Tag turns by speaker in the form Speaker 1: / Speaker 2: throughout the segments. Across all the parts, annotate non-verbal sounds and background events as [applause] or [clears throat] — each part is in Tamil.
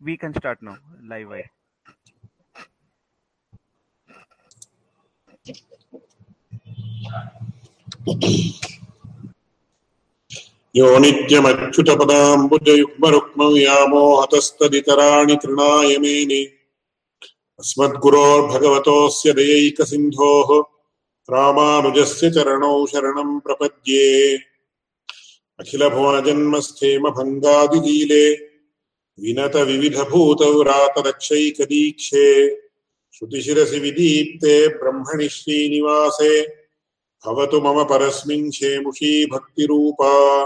Speaker 1: We can start now, live wire.
Speaker 2: यो नित्यमच्युतपदाम्बुजयुग्मरुक्मव्यामोहतस्तदितराणि तृणाय मेने अस्मद्गुरोर्भगवतोऽस्य दयैकसिन्धोः रामानुजस्य चरणौ शरणम् प्रपद्ये अखिलभुवनजन्मस्थेमभङ्गादिलीले विनतविविधभूतव्रातरक्षैकदीक्षे श्रुतिशिरसि विदीप्ते ब्रह्मणि श्रीनिवासे। भवतु मम परस्मिन् शेमुषी भक्तिरूपा।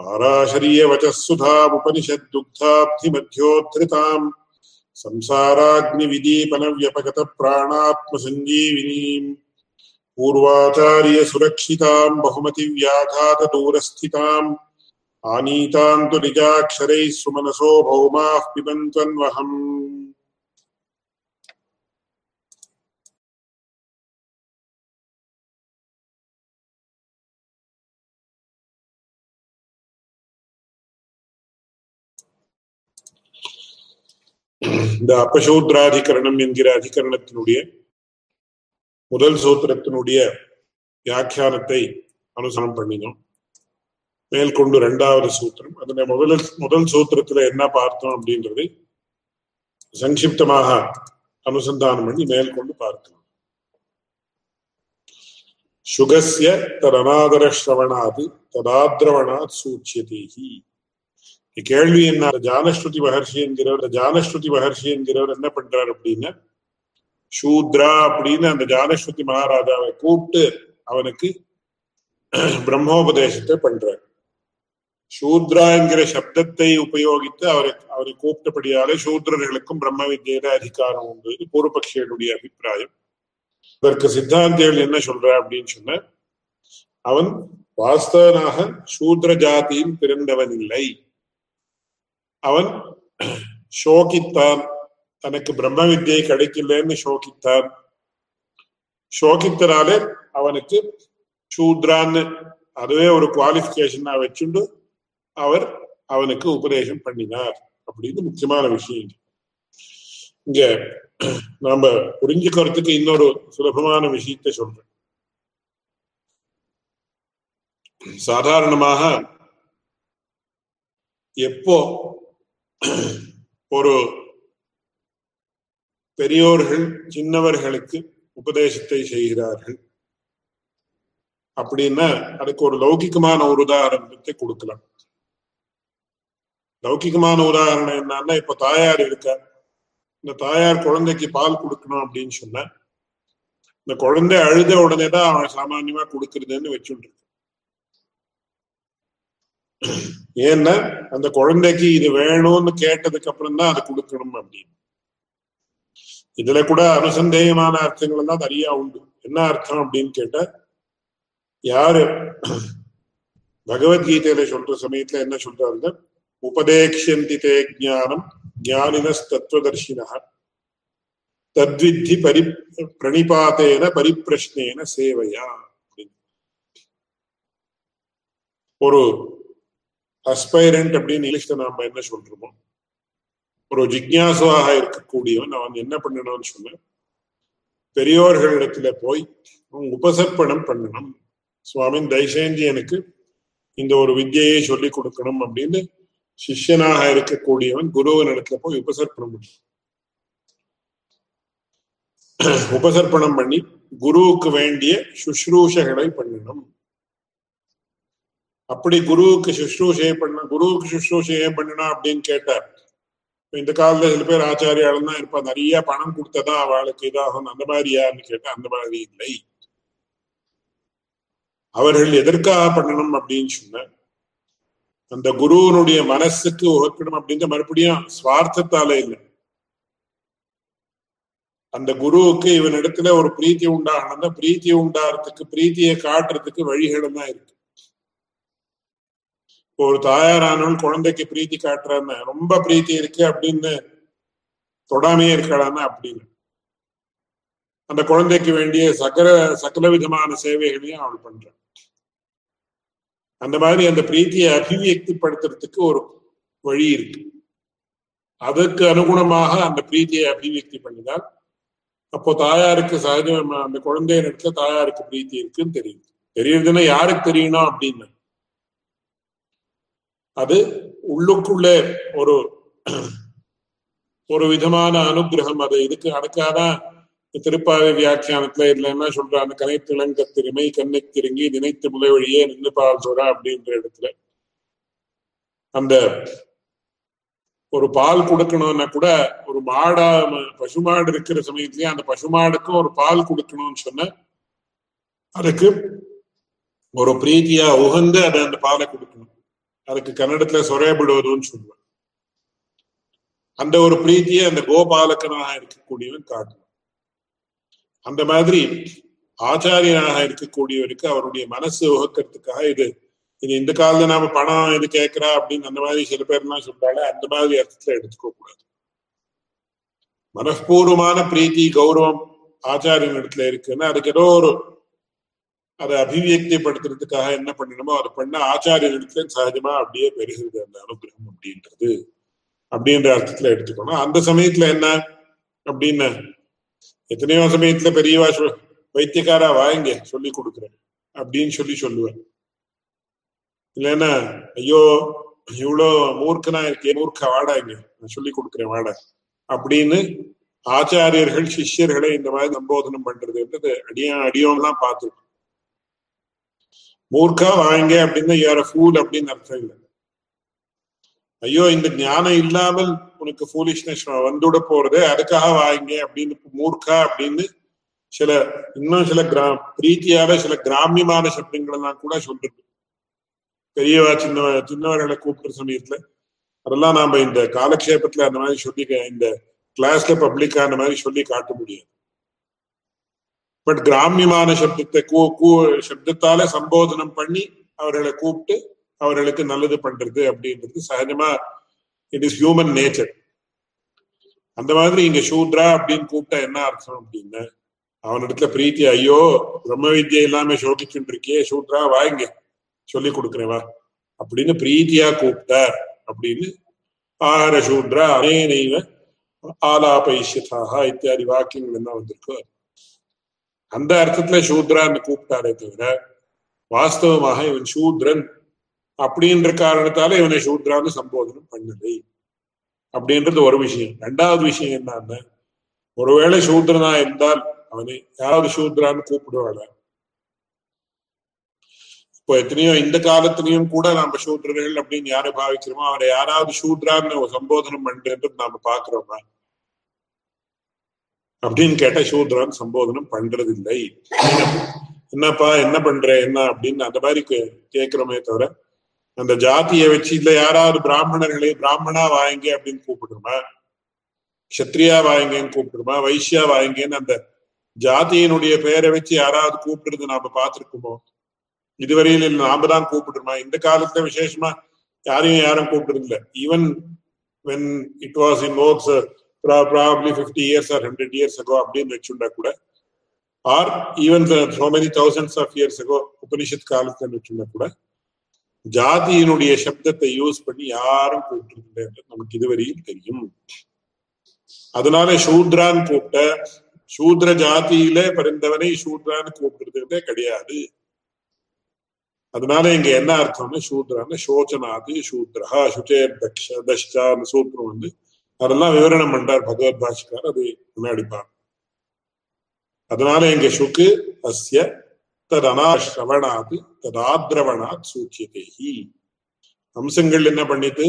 Speaker 2: पाराशर्यवचः सुधामुपनिषद्दुग्धाब्धिमध्योद्धृताम् संसाराग्निविदीपनव्यपगतप्राणात्मसञ्जीविनीम् पूर्वाचार्यसुरक्षिताम् बहुमतिव्याघातदूरस्थिताम्। आनीताम् तु निजाक्षरैः सुमनसो भौमाः पिबन्त्वन्वहम् இந்த அப்பசூத்ராதிகரணம் என்கிற அதிகரணத்தினுடைய முதல் சூத்திரத்தினுடைய வியாக்கியானத்தை அனுசரணம் பண்ணினோம் மேற்கொண்டு இரண்டாவது சூத்திரம். அதனை முதல் முதல் சூத்திரத்துல என்ன பார்த்தோம் அப்படின்றது சங்கிப்தமாக அனுசந்தானம் பண்ணி மேற்கொண்டு பார்க்கலாம். சுகசிய ததனாதர ஸ்ரவணாது ததாத்ரவணாத் சூச்சியதேகி. கேள்வி என்ன? ஜானஸ்ருதி மகர்ஷி என்கிறவர் ஜானஸ்ருதி மகர்ஷி என்கிறவர் என்ன பண்றார் அப்படின்னா சூத்ரா அப்படின்னு அந்த ஜானஸ்ருதி மகாராஜாவை கூப்பிட்டு அவனுக்கு பிரம்மோபதேசத்தை பண்றார். சூத்ரா என்கிற சப்தத்தை உபயோகித்து அவரை அவரை கூப்பிட்டபடியாலே சூத்ரர்களுக்கும் பிரம்ம வித்தியில அதிகாரம் உண்டு இது பூர்வபக்ஷியனுடைய அபிப்பிராயம் இதற்கு சித்தாந்திகள் என்ன சொல்ற அப்படின்னு சொன்ன அவன் வாஸ்தவனாக சூத்ர ஜாதியில் பிறந்தவன் இல்லை அவன் சோகித்தான் தனக்கு பிரம்ம வித்தியை கிடைக்கலன்னு சோகித்தான் சோகித்தனாலே அவனுக்கு சூத்ரான்னு அதுவே ஒரு குவாலிபிகேஷனா வச்சுண்டு அவர் அவனுக்கு உபதேசம் பண்ணினார் அப்படின்னு முக்கியமான விஷயம் இங்க நாம புரிஞ்சுக்கிறதுக்கு இன்னொரு சுலபமான விஷயத்தை சொல்றேன். சாதாரணமாக எப்போ ஒரு பெரியோர்கள் சின்னவர்களுக்கு உபதேசத்தை செய்கிறார்கள் அப்படின்னா அதுக்கு ஒரு லௌகிகமான ஒரு உதாரணத்தை கொடுக்கலாம். லௌகிகமான உதாரணம் என்னன்னா இப்ப தாயார் இருக்க இந்த தாயார் குழந்தைக்கு பால் கொடுக்கணும் அப்படின்னு சொன்ன இந்த குழந்தை அழுத உடனே தான் அவன் சாமானியமா கொடுக்கறதுன்னு வச்சுட்டு ஏன்னா அந்த குழந்தைக்கு இது வேணும்னு கேட்டதுக்கு அப்புறம் தான் அது கொடுக்கணும் அப்படின்னு. இதுல கூட அனுசந்தேகமான அர்த்தங்கள் எல்லாம் நிறைய உண்டு. என்ன அர்த்தம் அப்படின்னு கேட்டா யாரு பகவத்கீதையில சொல்ற சமயத்துல என்ன சொல்றாருன்னா உபதேக்ஷந்தி தே ஜானம் ஜானினஸ் தத்வித்தி பரி பிரணிபாத்தேன பரிப்பிரஷ்னேன சேவையா ஒரு அஸ்பைரண்ட் அப்படின்னு இங்கிலீஷ்ல நாம என்ன சொல்றோமோ ஒரு ஜிக்யாசுவாக இருக்கக்கூடியவன் அவன் என்ன பண்ணணும்னு சொன்ன பெரியோர்களிடத்துல போய் உபசர்ப்பணம் பண்ணணும். சுவாமின் தைசேந்தி எனக்கு இந்த ஒரு வித்தியை சொல்லி கொடுக்கணும் அப்படின்னு சிஷ்யனாக இருக்கக்கூடியவன் குருவின் இடத்துல போய் உபசர்ப்பணம் பண்ணி. உபசர்ப்பணம் பண்ணி குருவுக்கு வேண்டிய சுஷ்ரூஷகளை பண்ணணும் அப்படி குருவுக்கு சுஷ்ரூஷையை பண்ண குருவுக்கு சுஷ்ரூஷையே பண்ணினா அப்படின்னு கேட்டார். இந்த காலத்துல சில பேர் ஆச்சாரியாலும் தான் இருப்பா நிறைய பணம் கொடுத்ததா அவளுக்கு இதாகும் அந்த மாதிரி யாருன்னு கேட்டா அந்த மாதிரி இல்லை. அவர்கள் எதற்காக பண்ணணும் அப்படின்னு சொன்ன அந்த குருவனுடைய மனசுக்கு உகக்கணும் அப்படின்ற மறுபடியும் சுவார்த்தத்தால இல்லை. அந்த குருவுக்கு இவனிடத்துல ஒரு பிரீத்தி உண்டாகணும் பிரீத்தி உண்டாகிறதுக்கு பிரீத்தியை காட்டுறதுக்கு வழிகளும் தான் இருக்கு. ஒரு தாயாரானவன் குழந்தைக்கு பிரீத்தி காட்டுறான்னு ரொம்ப பிரீத்தி இருக்கு அப்படின்னு தொடாமையே இருக்காளான்னா அப்படின்னு. அந்த குழந்தைக்கு வேண்டிய சகல சகல விதமான சேவைகளையும் அவள் பண்றான் அந்த மாதிரி அந்த பிரீத்தியை அபிவியக்திப்படுத்துறதுக்கு ஒரு வழி இருக்கு. அதுக்கு அனுகுணமாக அந்த பிரீத்தியை அபிவியக்தி பண்ணினால் அப்போ தாயாருக்கு சகஜம் அந்த குழந்தைய இடத்துல தாயாருக்கு பிரீத்தி இருக்குன்னு தெரியுது. தெரியுதுன்னா யாருக்கு தெரியணும் அப்படின்னு. அது உள்ளுக்குள்ளே ஒரு ஒரு விதமான அனுகிரகம் அது இதுக்கு அதுக்காதான் திருப்பாவை வியாக்கியானத்துல இதுல என்ன சொல்றாங்க? கனை திளங்க திறமை கண்ணை திருங்கி நினைத்து முலை வழியே நின்று பால் சொல்றா அப்படின்ற இடத்துல அந்த ஒரு பால் கொடுக்கணும்னா கூட ஒரு மாடா பசுமாடு இருக்கிற சமயத்திலேயே அந்த பசுமாடுக்கும் ஒரு பால் கொடுக்கணும்னு சொன்ன அதுக்கு ஒரு பிரீத்தியா உகந்து அதை அந்த பாலை கொடுக்கணும். அதுக்கு கன்னடத்துல சொரேபிடுவதுன்னு சொல்லுவேன் அந்த ஒரு பிரீத்தியை அந்த கோபாலக்கனாக இருக்கக்கூடியவன் காட்டணும் அந்த மாதிரி ஆச்சாரியனாக இருக்கக்கூடியவருக்கு அவருடைய மனசு உகக்கிறதுக்காக இது. இது இந்த காலத்துல நாம பணம் இது கேட்கிறா அப்படின்னு அந்த மாதிரி சில பேர்லாம் சொல்றாங்க. அந்த மாதிரி அர்த்தத்துல எடுத்துக்க கூடாது. மனப்பூர்வமான பிரீத்தி கௌரவம் ஆச்சாரியன் இடத்துல இருக்குன்னா அதுக்கு ஏதோ ஒரு அதை அபிவியக்திப்படுத்துறதுக்காக என்ன பண்ணணுமோ அதை பண்ண ஆச்சாரியன் இடத்துல சகஜமா அப்படியே பெருகிறது அந்த அனுகிரகம் அப்படின்றது. அப்படின்ற அர்த்தத்துல எடுத்துக்கணும். அந்த சமயத்துல என்ன? அப்படின்னு எத்தனையோ சமயத்துல பெரியவா சொல் வைத்தியக்காரா வாங்க சொல்லி கொடுக்குறேன். அப்படின்னு சொல்லி சொல்லுவேன். இல்லைன்னா ஐயோ இவ்வளோ மூர்க்கனா இருக்கே மூர்க்க வாடா இங்க நான் சொல்லி கொடுக்குறேன் வாட அப்படின்னு ஆச்சாரியர்கள் சிஷ்யர்களை இந்த மாதிரி சம்போதனம் பண்றதுன்றது அடியா அடியோம்லாம் பார்த்துருக்கோம். மூர்க்கா வாங்க அப்படின்னு ஏற ஃபூல் அப்படின்னு அர்த்தம் இல்லை. ஐயோ இந்த ஞானம் இல்லாமல் உனக்கு ஃபூலிஷ்னஸ் வந்துட போறது அதுக்காக வாங்க அப்படின்னு மூர்க்கா அப்படின்னு சில இன்னும் சில கிரா பிரீத்தியால சில கிராமியமான சப்தங்கள்லாம் கூட சொல்றது பெரியவா சின்ன சின்னவர்களை கூப்பிடுற சமயத்துல அதெல்லாம் நாம இந்த காலக்ஷேபத்துல அந்த மாதிரி சொல்லி இந்த கிளாஸ்ல பப்ளிக்கா அந்த மாதிரி சொல்லி காட்ட முடியாது. பட் கிராமியமான சப்தத்தை கூ கூ சப்தத்தால சம்போதனம் பண்ணி அவர்களை கூப்பிட்டு அவர்களுக்கு நல்லது பண்றது அப்படின்றது சகஜமா இட் இஸ் ஹியூமன் நேச்சர் அந்த மாதிரி இங்க சூத்ரா அப்படின்னு கூப்பிட்டா என்ன அர்த்தம் அப்படின்னு அவனிடத்துல பிரீத்தி ஐயோ பிரம்ம வித்யை இல்லாம சோபிச்சுட்டு இருக்கியே சூத்ரா வாங்க சொல்லி கொடுக்குறேன் வா. அப்படின்னு பிரீத்தியா கூப்பிட்டார் அப்படின்னு ஆகார சூத்ரா அதே நெய்வ ஆலாபைஷ்யதாக இத்தியாதி வாக்கியங்கள் என்ன வந்திருக்கோ. அந்த அர்த்தத்துல சூத்ரான்னு கூப்பிட்டாரே தவிர வாஸ்தவமாக இவன் சூத்ரன். அப்படின்ற காரணத்தால இவனை சூத்ரான்னு சம்போதனம் பண்ணலை. அப்படின்றது ஒரு விஷயம். ரெண்டாவது விஷயம் என்னன்னா ஒருவேளை சூத்ரனா இருந்தால் அவனை யாராவது சூத்ரான்னு கூப்பிடுவாள? இப்போ எத்தனையோ இந்த காலத்திலையும் கூட நாம சூத்ரர்கள் அப்படின்னு யாரை பாவிக்கிறோமோ அவரை யாராவது சூத்ரான்னு சம்போதனம் பண்றது நாம பாக்குறோமா அப்படின்னு கேட்டா சூத்ரான் சம்போதனம் பண்றது இல்லை என்னப்பா என்ன பண்ற என்ன அப்படின்னு அந்த மாதிரி கேட்கிறோமே தவிர அந்த ஜாதியை வச்சு இல்ல யாராவது பிராமணர்களே பிராமணா வாங்க அப்படின்னு கூப்பிடுமா கஷத்ரியா வாங்கன்னு கூப்பிடுமா வைஷ்யா வாங்கன்னு அந்த ஜாதியினுடைய பெயரை வச்சு யாராவது கூப்பிடுறது நாம பார்த்திருக்குமோ? இதுவரையில் நாம தான் கூப்பிடுறோமா? இந்த காலத்துல விசேஷமா யாரையும் யாரும் கூப்பிடுறதில்ல. Even when it was in oaks probably fifty years or hundred years ago அப்படின்னு வச்சுட்டா கூட or even so many thousands of years ago Upanishad காலத்துல வச்சுட்டா கூட ஜாதியினுடைய சப்தத்தை யூஸ் பண்ணி யாரும் கூப்பிட்டு என்று நமக்கு இதுவரையும் தெரியும். அதனால சூத்ரான் கூப்பிட்ட சூத்ர ஜாதியில பிறந்தவனை சூத்ரான்னு கூப்பிடுறதே கிடையாது. அதனால இங்க என்ன அர்த்தம்னா சூத்ரான்னு சோச்சனாது சூத்ரஹா சுச்சேர் தக்ஷ தஷ்டான்னு சூத்ரம் வந்து அதெல்லாம் விவரணம் பண்றார் பகவத் பாஷிக்கார் அது முன்னாடி அதனால இங்க சுக்கு அஸ்ய ததனாஸ்ரவணாத் ததாத்ரவணாத் சூக்கியதேகி அம்சங்கள் என்ன பண்ணிட்டு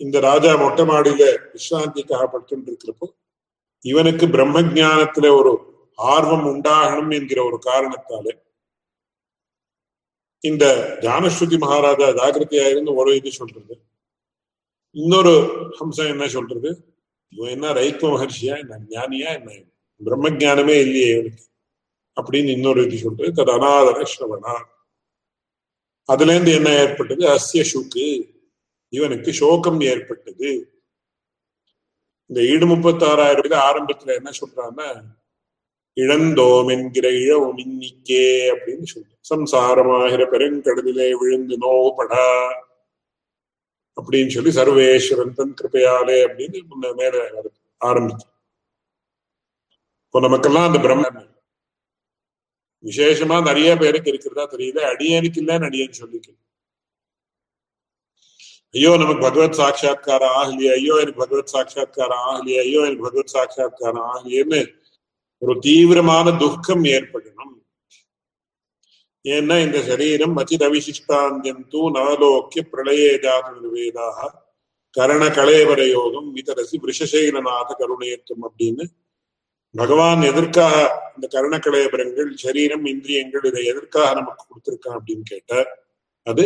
Speaker 2: இந்த ராஜா மொட்டை மாடியில விஸ்ராந்திக்காக படுத்துட்டு இருக்கிறப்போ இவனுக்கு பிரம்ம ஜானத்துல ஒரு ஆர்வம் உண்டாகணும் என்கிற ஒரு காரணத்தாலே இந்த ஜானஸ்ருதி மகாராஜா ஜாகிரதையா இருந்து ஒரு இது சொல்றது. இன்னொரு அம்சம் என்ன சொல்றது? இவன் என்ன ரைத்துவ மகர்ஷியா என்ன ஞானியா என்ன? பிரம்ம ஜானமே இல்லையே இவனுக்கு. அப்படின்னு இன்னொரு இது சொல்றது தது அநாதர ஸ்ரவணா அதுல இருந்து என்ன ஏற்பட்டது? அஸ்ய சுக்கு இவனுக்கு சோகம் ஏற்பட்டது. இந்த ஈடு முப்பத்தி ஆறாயிரம் ஆரம்பத்துல என்ன சொல்றான்னா இழந்தோம் என்கிற இழவும் இன்னிக்கே அப்படின்னு சொல்றான் சம்சாரமாகிற பெருங்கடலிலே விழுந்து நோவுபடா அப்படின்னு சொல்லி சர்வேஸ்வரன் தன் கிருப்பையாலே அப்படின்னு முன்ன மேல ஆரம்பிச்சு இப்போ நமக்கெல்லாம் அந்த பிரம்மன் விசேஷமா நிறைய பேருக்கு இருக்கிறதா தெரியல. அடியனுக்கு இல்லைன்னு அடியன் சொல்லிக்கணும் ஐயோ நமக்கு பகவத் சாட்சா்காரம் ஆகலையே. ஐயோ எனக்கு பகவத் சாட்சா்காரம் ஆகலையே. ஐயோ எனக்கு பகவத் சாட்சா்காரம் ஆகலையேன்னு ஒரு தீவிரமான துக்கம் ஏற்படணும். ஏன்னா இந்த சரீரம் அச்சித் நவலோக்கிய பிரளயே ஜாத கரண கலேவர யோகம் விதரசி விஷசைலநாத கருணேத்தும் அப்படின்னு பகவான் எதற்காக இந்த கரண சரீரம் இந்திரியங்கள் இதை எதற்காக நமக்கு கொடுத்திருக்கான் அப்படின்னு கேட்ட அது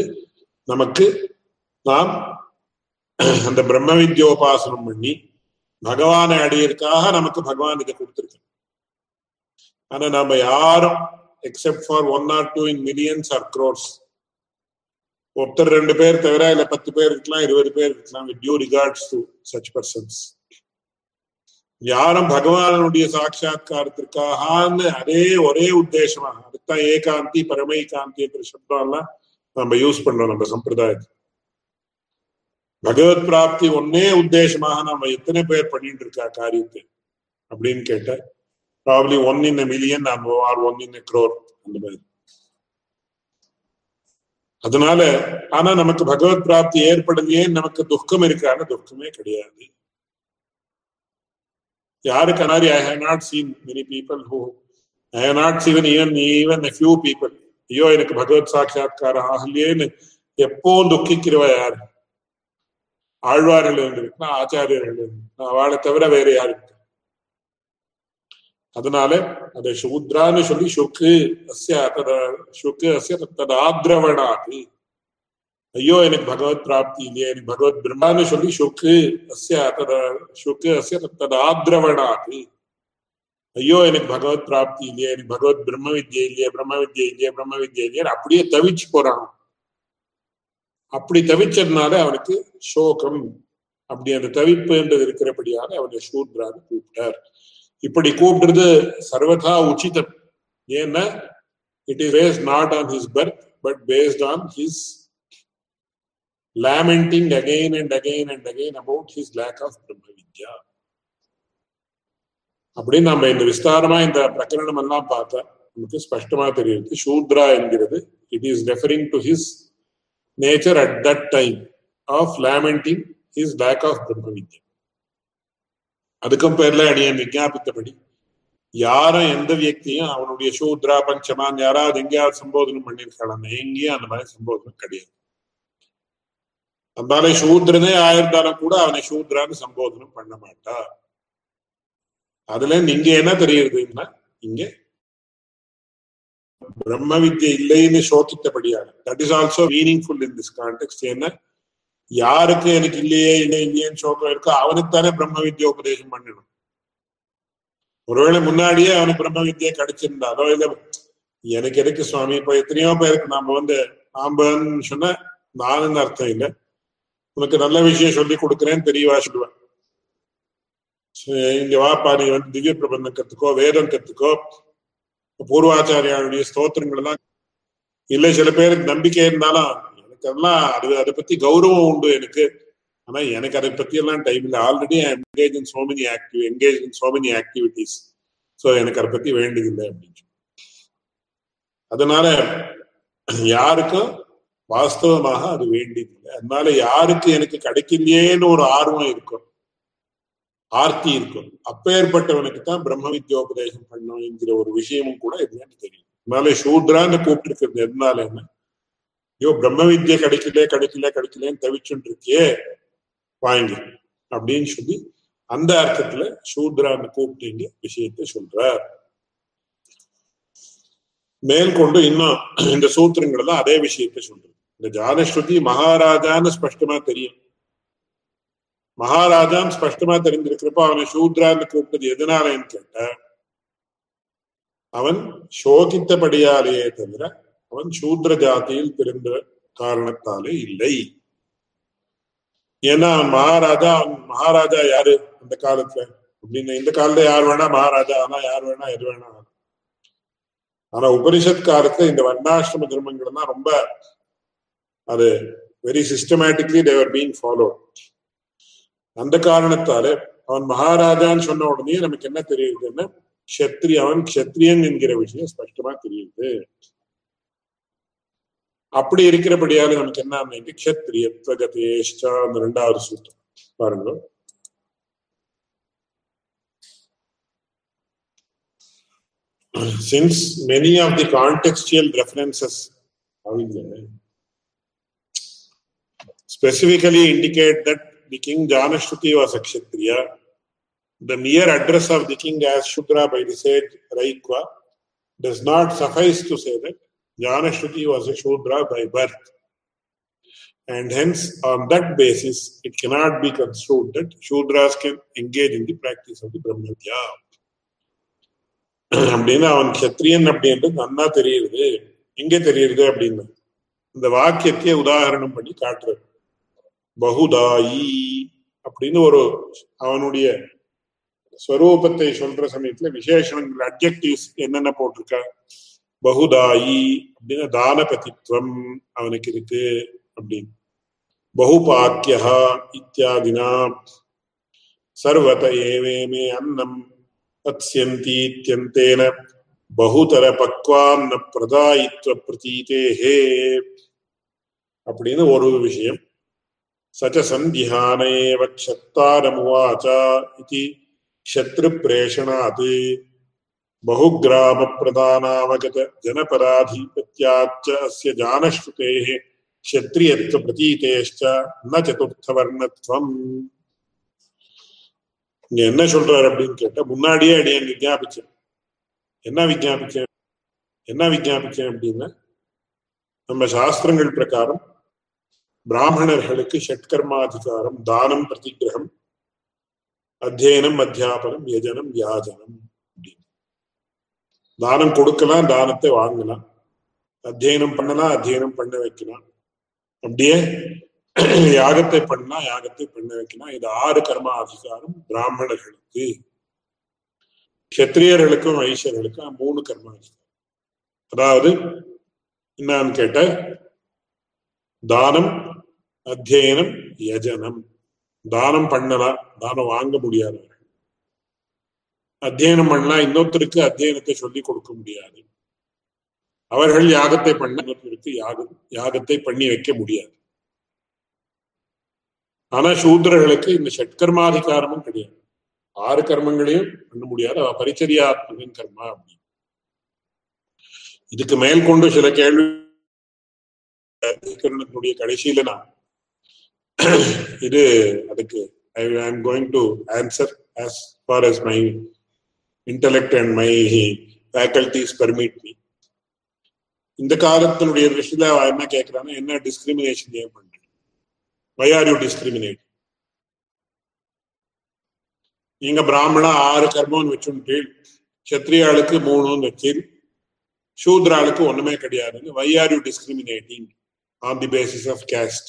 Speaker 2: நமக்கு நாம் அந்த பிரம்ம வித்யோபாசனம் பண்ணி பகவானை அடையிறதுக்காக நமக்கு பகவான் இதை கொடுத்திருக்க ஆனா நாம யாரும் except for one or two in millions or crores ஒருத்தர் ரெண்டு பேர் தவிர இல்ல பத்து பேர் இருக்கலாம் இருபது பேர் இருக்கலாம் with due regards to such persons யாரும் பகவானுடைய சாட்சா்காரத்திற்காக அதே ஒரே உத்தேசமா அதுதான் ஏகாந்தி பரமை காந்தி என்ற சப்தம் எல்லாம் நம்ம யூஸ் பண்றோம் நம்ம சம்பிரதாயத்தை பகவத் பிராப்தி ஒன்னே உத்தேசமாக நம்ம எத்தனை பேர் பண்ணிட்டு இருக்கா காரியத்தை அப்படின்னு கேட்ட probably one in million or one in crore அந்த மாதிரி. அதனால ஆனா நமக்கு பகவத் பிராப்தி ஏற்படலையே நமக்கு துக்கம் இருக்கான துக்கமே கிடையாது. யாருக்கு மாதிரி I have not seen many people who I have not seen even even few people ஐயோ எனக்கு பகவத் சாட்சா்காரம் ஆகலையேன்னு எப்பவும் துக்கிக்கிறவ யாரு? ஆழ்வார்கள் இருந்திருக்கலாம் ஆச்சாரியர்கள் இருந்திருக்கலாம் அவளை தவிர வேற யாரு அதனால அதை சூத்ரான்னு சொல்லி சுக்கு அசிய சுக்கு அசிய தத ஐயோ எனக்கு பகவத் பிராப்தி இல்லையே எனக்கு பகவத் பிரம்மான்னு சொல்லி சுக்கு தத சுக்கு அஸ்ய தத ஆத்ரவணாது ஐயோ எனக்கு பகவத் பிராப்தி இல்லையே எனக்கு பகவத் பிரம்ம வித்யை இல்லையே பிரம்ம வித்யை இல்லையே பிரம்ம வித்யை இல்லையா அப்படியே தவிச்சு போறான் அப்படி தவிச்சதுனால அவனுக்கு சோகம் அப்படி அந்த தவிப்புன்றது இருக்கிறபடியாக அவனை சூத்ரான்னு கூப்பிட்டார் இப்படி கூப்பிடுறது சர்வதா உச்சிதம் ஏன்னா it is based not on his birth but based on his lamenting again and again and again about his lack of பிரம்ம வித்யா அப்படின்னு நம்ம இந்த விஸ்தாரமா இந்த பிரகரணம் எல்லாம் பார்த்தா நமக்கு ஸ்பஷ்டமா தெரியுது. சூத்ரா என்கிறது. It is referring to his nature at that time of lamenting his lack of பிரம்ம வித்யா அதுக்கும் பேர்ல அடியன் விஜாபித்தபடி யாரும் எந்த வியக்தியும் அவனுடைய சூத்ரா பஞ்சமான் யாராவது எங்கேயாவது சம்போதனம் பண்ணியிருக்காங்க எங்கேயும் அந்த மாதிரி சம்போதனம் கிடையாது. அதனால சூத்ரனே ஆயிருந்தாலும் கூட அவனை சூத்ரான்னு சம்போதனம் பண்ண மாட்டா அதுல இங்க என்ன தெரியுதுன்னா இங்க பிரம்ம வித்யை இல்லைன்னு சோதித்தபடியாக that is also meaningful in this context என்ன? யாருக்கு எனக்கு இல்லையே இல்லை இல்லையேன்னு சோகம் இருக்கோ அவனுக்குத்தானே பிரம்ம வித்யா உபதேசம் பண்ணணும். ஒருவேளை முன்னாடியே அவனுக்கு பிரம்ம வித்யை கிடைச்சிருந்தாலோ இல்ல எனக்கு எதுக்கு சுவாமி இப்ப எத்தனையோ பேருக்கு நாம வந்து நாம்பன்னு சொன்ன நானுன்னு அர்த்தம் இல்லை. உனக்கு நல்ல விஷயம் சொல்லி கொடுக்குறேன்னு தெரியவா சொல்லுவேன். இங்க வாப்பா நீ வந்து திவ்ய பிரபந்தம் கத்துக்கோ வேதம் கத்துக்கோ. பூர்வாச்சாரியாருடைய ஸ்தோத்திரங்கள் எல்லாம் இல்ல சில பேருக்கு நம்பிக்கை இருந்தாலும் எனக்கு எல்லாம் அது அதை பத்தி கௌரவம் உண்டு எனக்கு. ஆனா எனக்கு அதை பத்தி எல்லாம் டைம் இல்லை already engage in so many active engage in so many activities so எனக்கு அதை பத்தி வேண்டியதில்லை அப்படின்னு அதனால யாருக்கும் வாஸ்தவமாக அது வேண்டியதில்லை. அதனால யாருக்கு எனக்கு கிடைக்கலையேன்னு ஒரு ஆர்வம் இருக்கும். ஆர்த்தி இருக்கும். அப்பேற்பட்டவனுக்கு தான் பிரம்ம வித்யோபதேசம் பண்ணும் என்கிற ஒரு விஷயமும் கூட இதுன்னு தெரியும். அதனால சூத்ரான்னு கூப்பிட்டுருக்கிறது எதனால என்ன? ஐயோ பிரம்ம வித்யை கிடைக்கல கிடைக்கல கிடைக்கலன்னு தவிச்சுட்டு இருக்கியே வாங்கி அப்படின்னு சொல்லி அந்த அர்த்தத்துல சூத்ரான்னு கூப்பிட்டு இங்க விஷயத்தை சொல்றார். மேற்கொண்டு இன்னும் இந்த சூத்திரங்கள் எல்லாம் அதே விஷயத்தை சொல்றது. இந்த ஜானஸ்ருதி மகாராஜான்னு ஸ்பஷ்டமா தெரியும். மகாராஜான்னு ஸ்பஷ்டமா தெரிஞ்சிருக்கிறப்ப அவனை சூத்ரான்னு கூப்பிட்டது எதனாலேன்னு கேட்ட அவன் சோகித்தபடியாலேயே தவிர அவன் சூத்ர ஜாதியில் பிறந்த காரணத்தாலே இல்லை. ஏன்னா அவன் மகாராஜா அவன் மகாராஜா யாரு அந்த காலத்துல? அப்படின்னு இந்த காலத்துல யார் வேணா மகாராஜா ஆனா யார் வேணா எது வேணா ஆனா உபனிஷத் காலத்துல இந்த வர்ணாசிரம தர்மங்கள் தான் ரொம்ப அது very systematically they were being follow அந்த காரணத்தால அவன் மகாராஜான்னு சொன்ன உடனே நமக்கு என்ன தெரியுதுன்னா க்ஷத்ரி அவன் கஷத்ரியன் என்கிற விஷயம் ஸ்பஷ்டமா தெரியுது. அப்படி இருக்கிறபடியால நமக்கு என்ன அமைக்கு க்ஷத்ரியத்வகதேஷ்டா அந்த ரெண்டாவது சூத்திரம். பாருங்க. Since many of the contextual references specifically indicate that the king Janashruti was a Kshatriya, the mere address of the king as Shudra by the sage Raikwa does not suffice to say that Janashruti was a Shudra by birth. And hence, on that basis, it cannot be construed that Shudras can engage in the practice of the Brahmadya. அப்படின்னு அவன் கத்திரியன் அப்படின்றது நன்னா தெரியுது எங்க தெரியுது அப்படின்னு இந்த வாக்கியத்தையே உதாரணம் பண்ணி காட்டுறது பகுதாயி அப்படின்னு ஒரு அவனுடைய ஸ்வரூபத்தை சொல்ற சமயத்துல விசேஷணங்கள் அப்ஜெக்டிவ்ஸ் என்னென்ன போட்டிருக்கா? பகுதாயி அப்படின்னு தானபதித்வம் அவனுக்கு இருக்கு அப்படின்னு. பகுபாக்கியா இத்தியாதினா சர்வத ஏவேமே அன்னம் தத்யந்தீத்தியந்தேன பகுதர பக்வான்ன பிரதாயித்வ பிரதீதேஹே அப்படின்னு ஒரு விஷயம் சச்ச சந்தியான ஏவ க்ஷத்தாரமுவாச்ச இது க்ஷத்ருப்ரேஷணாத் बहुग्रामप्रधानावगत जनपदाधिपत्याच्च अस्य जानश्रुतेः क्षत्रियत्वप्रतीतेश्च न चतुर्थवर्णत्वम् இங்க என்ன சொல்றாரு அப்படின்னு கேட்டா முன்னாடியே அடியன் விஜாபிச்சேன் என்ன விஜாபிச்சேன் என்ன விஜாபிச்சேன் அப்படின்னா நம்ம சாஸ்திரங்கள் பிரகாரம் பிராமணர்களுக்கு ஷட்கர்மாதிகாரம் தானம் பிரதிகிரகம் அத்தியனம் அத்தியாபனம் யஜனம் யாஜனம் அப்படின்னு. தானம் கொடுக்கலாம் தானத்தை வாங்கலாம். அத்தியனம் பண்ணலாம் அத்தியனம் பண்ண வைக்கலாம். அப்படியே யாகத்தை பண்ணா யாகத்தை பண்ண வைக்கலாம். இது ஆறு கர்மா அதிகாரம் பிராமணர்களுக்கு கத்திரியர்களுக்கும் வைசியர்களுக்கும் மூணு கர்மா அதிகாரம் அதாவது என்னன்னு கேட்ட தானம் அத்தியனம் யஜனம். தானம் பண்ணலாம் தானம் வாங்க முடியாதவர்கள் அத்தியனம் பண்ணலாம் இன்னொருத்தருக்கு அத்தியனத்தை சொல்லி கொடுக்க முடியாது. அவர்கள் யாகத்தை பண்ண இன்னொருத்தருக்கு யாகம் யாகத்தை பண்ணி வைக்க முடியாது. ஆனா சூத்திரர்களுக்கு இந்த ஷட்கர்மாதிகாரமும் கிடையாது. ஆறு கர்மங்களையும் பண்ண முடியாது. அவ பரிச்சரியாத்மகன் கர்மா அப்படி இதுக்கு மேல் கொண்டு சில கேள்வி கடைசியில நான் [clears throat] இது அதுக்கு I am going to answer as far as my intellect and my faculties permit me இந்த காலத்தினுடைய விஷயத்துல என்ன கேட்கிறான்னா என்ன டிஸ்கிரிமினேஷன் ஏன் பண்ற வை ஆர் யூ டிஸ்கிரிமினேட் நீங்க பிராமணா ஆறு கர்மம்னு வச்சுட்டு சத்திரியாளுக்கு மூணுன்னு வச்சு சூத்ராளுக்கு ஒண்ணுமே கிடையாதுங்க why are you discriminating on the basis of caste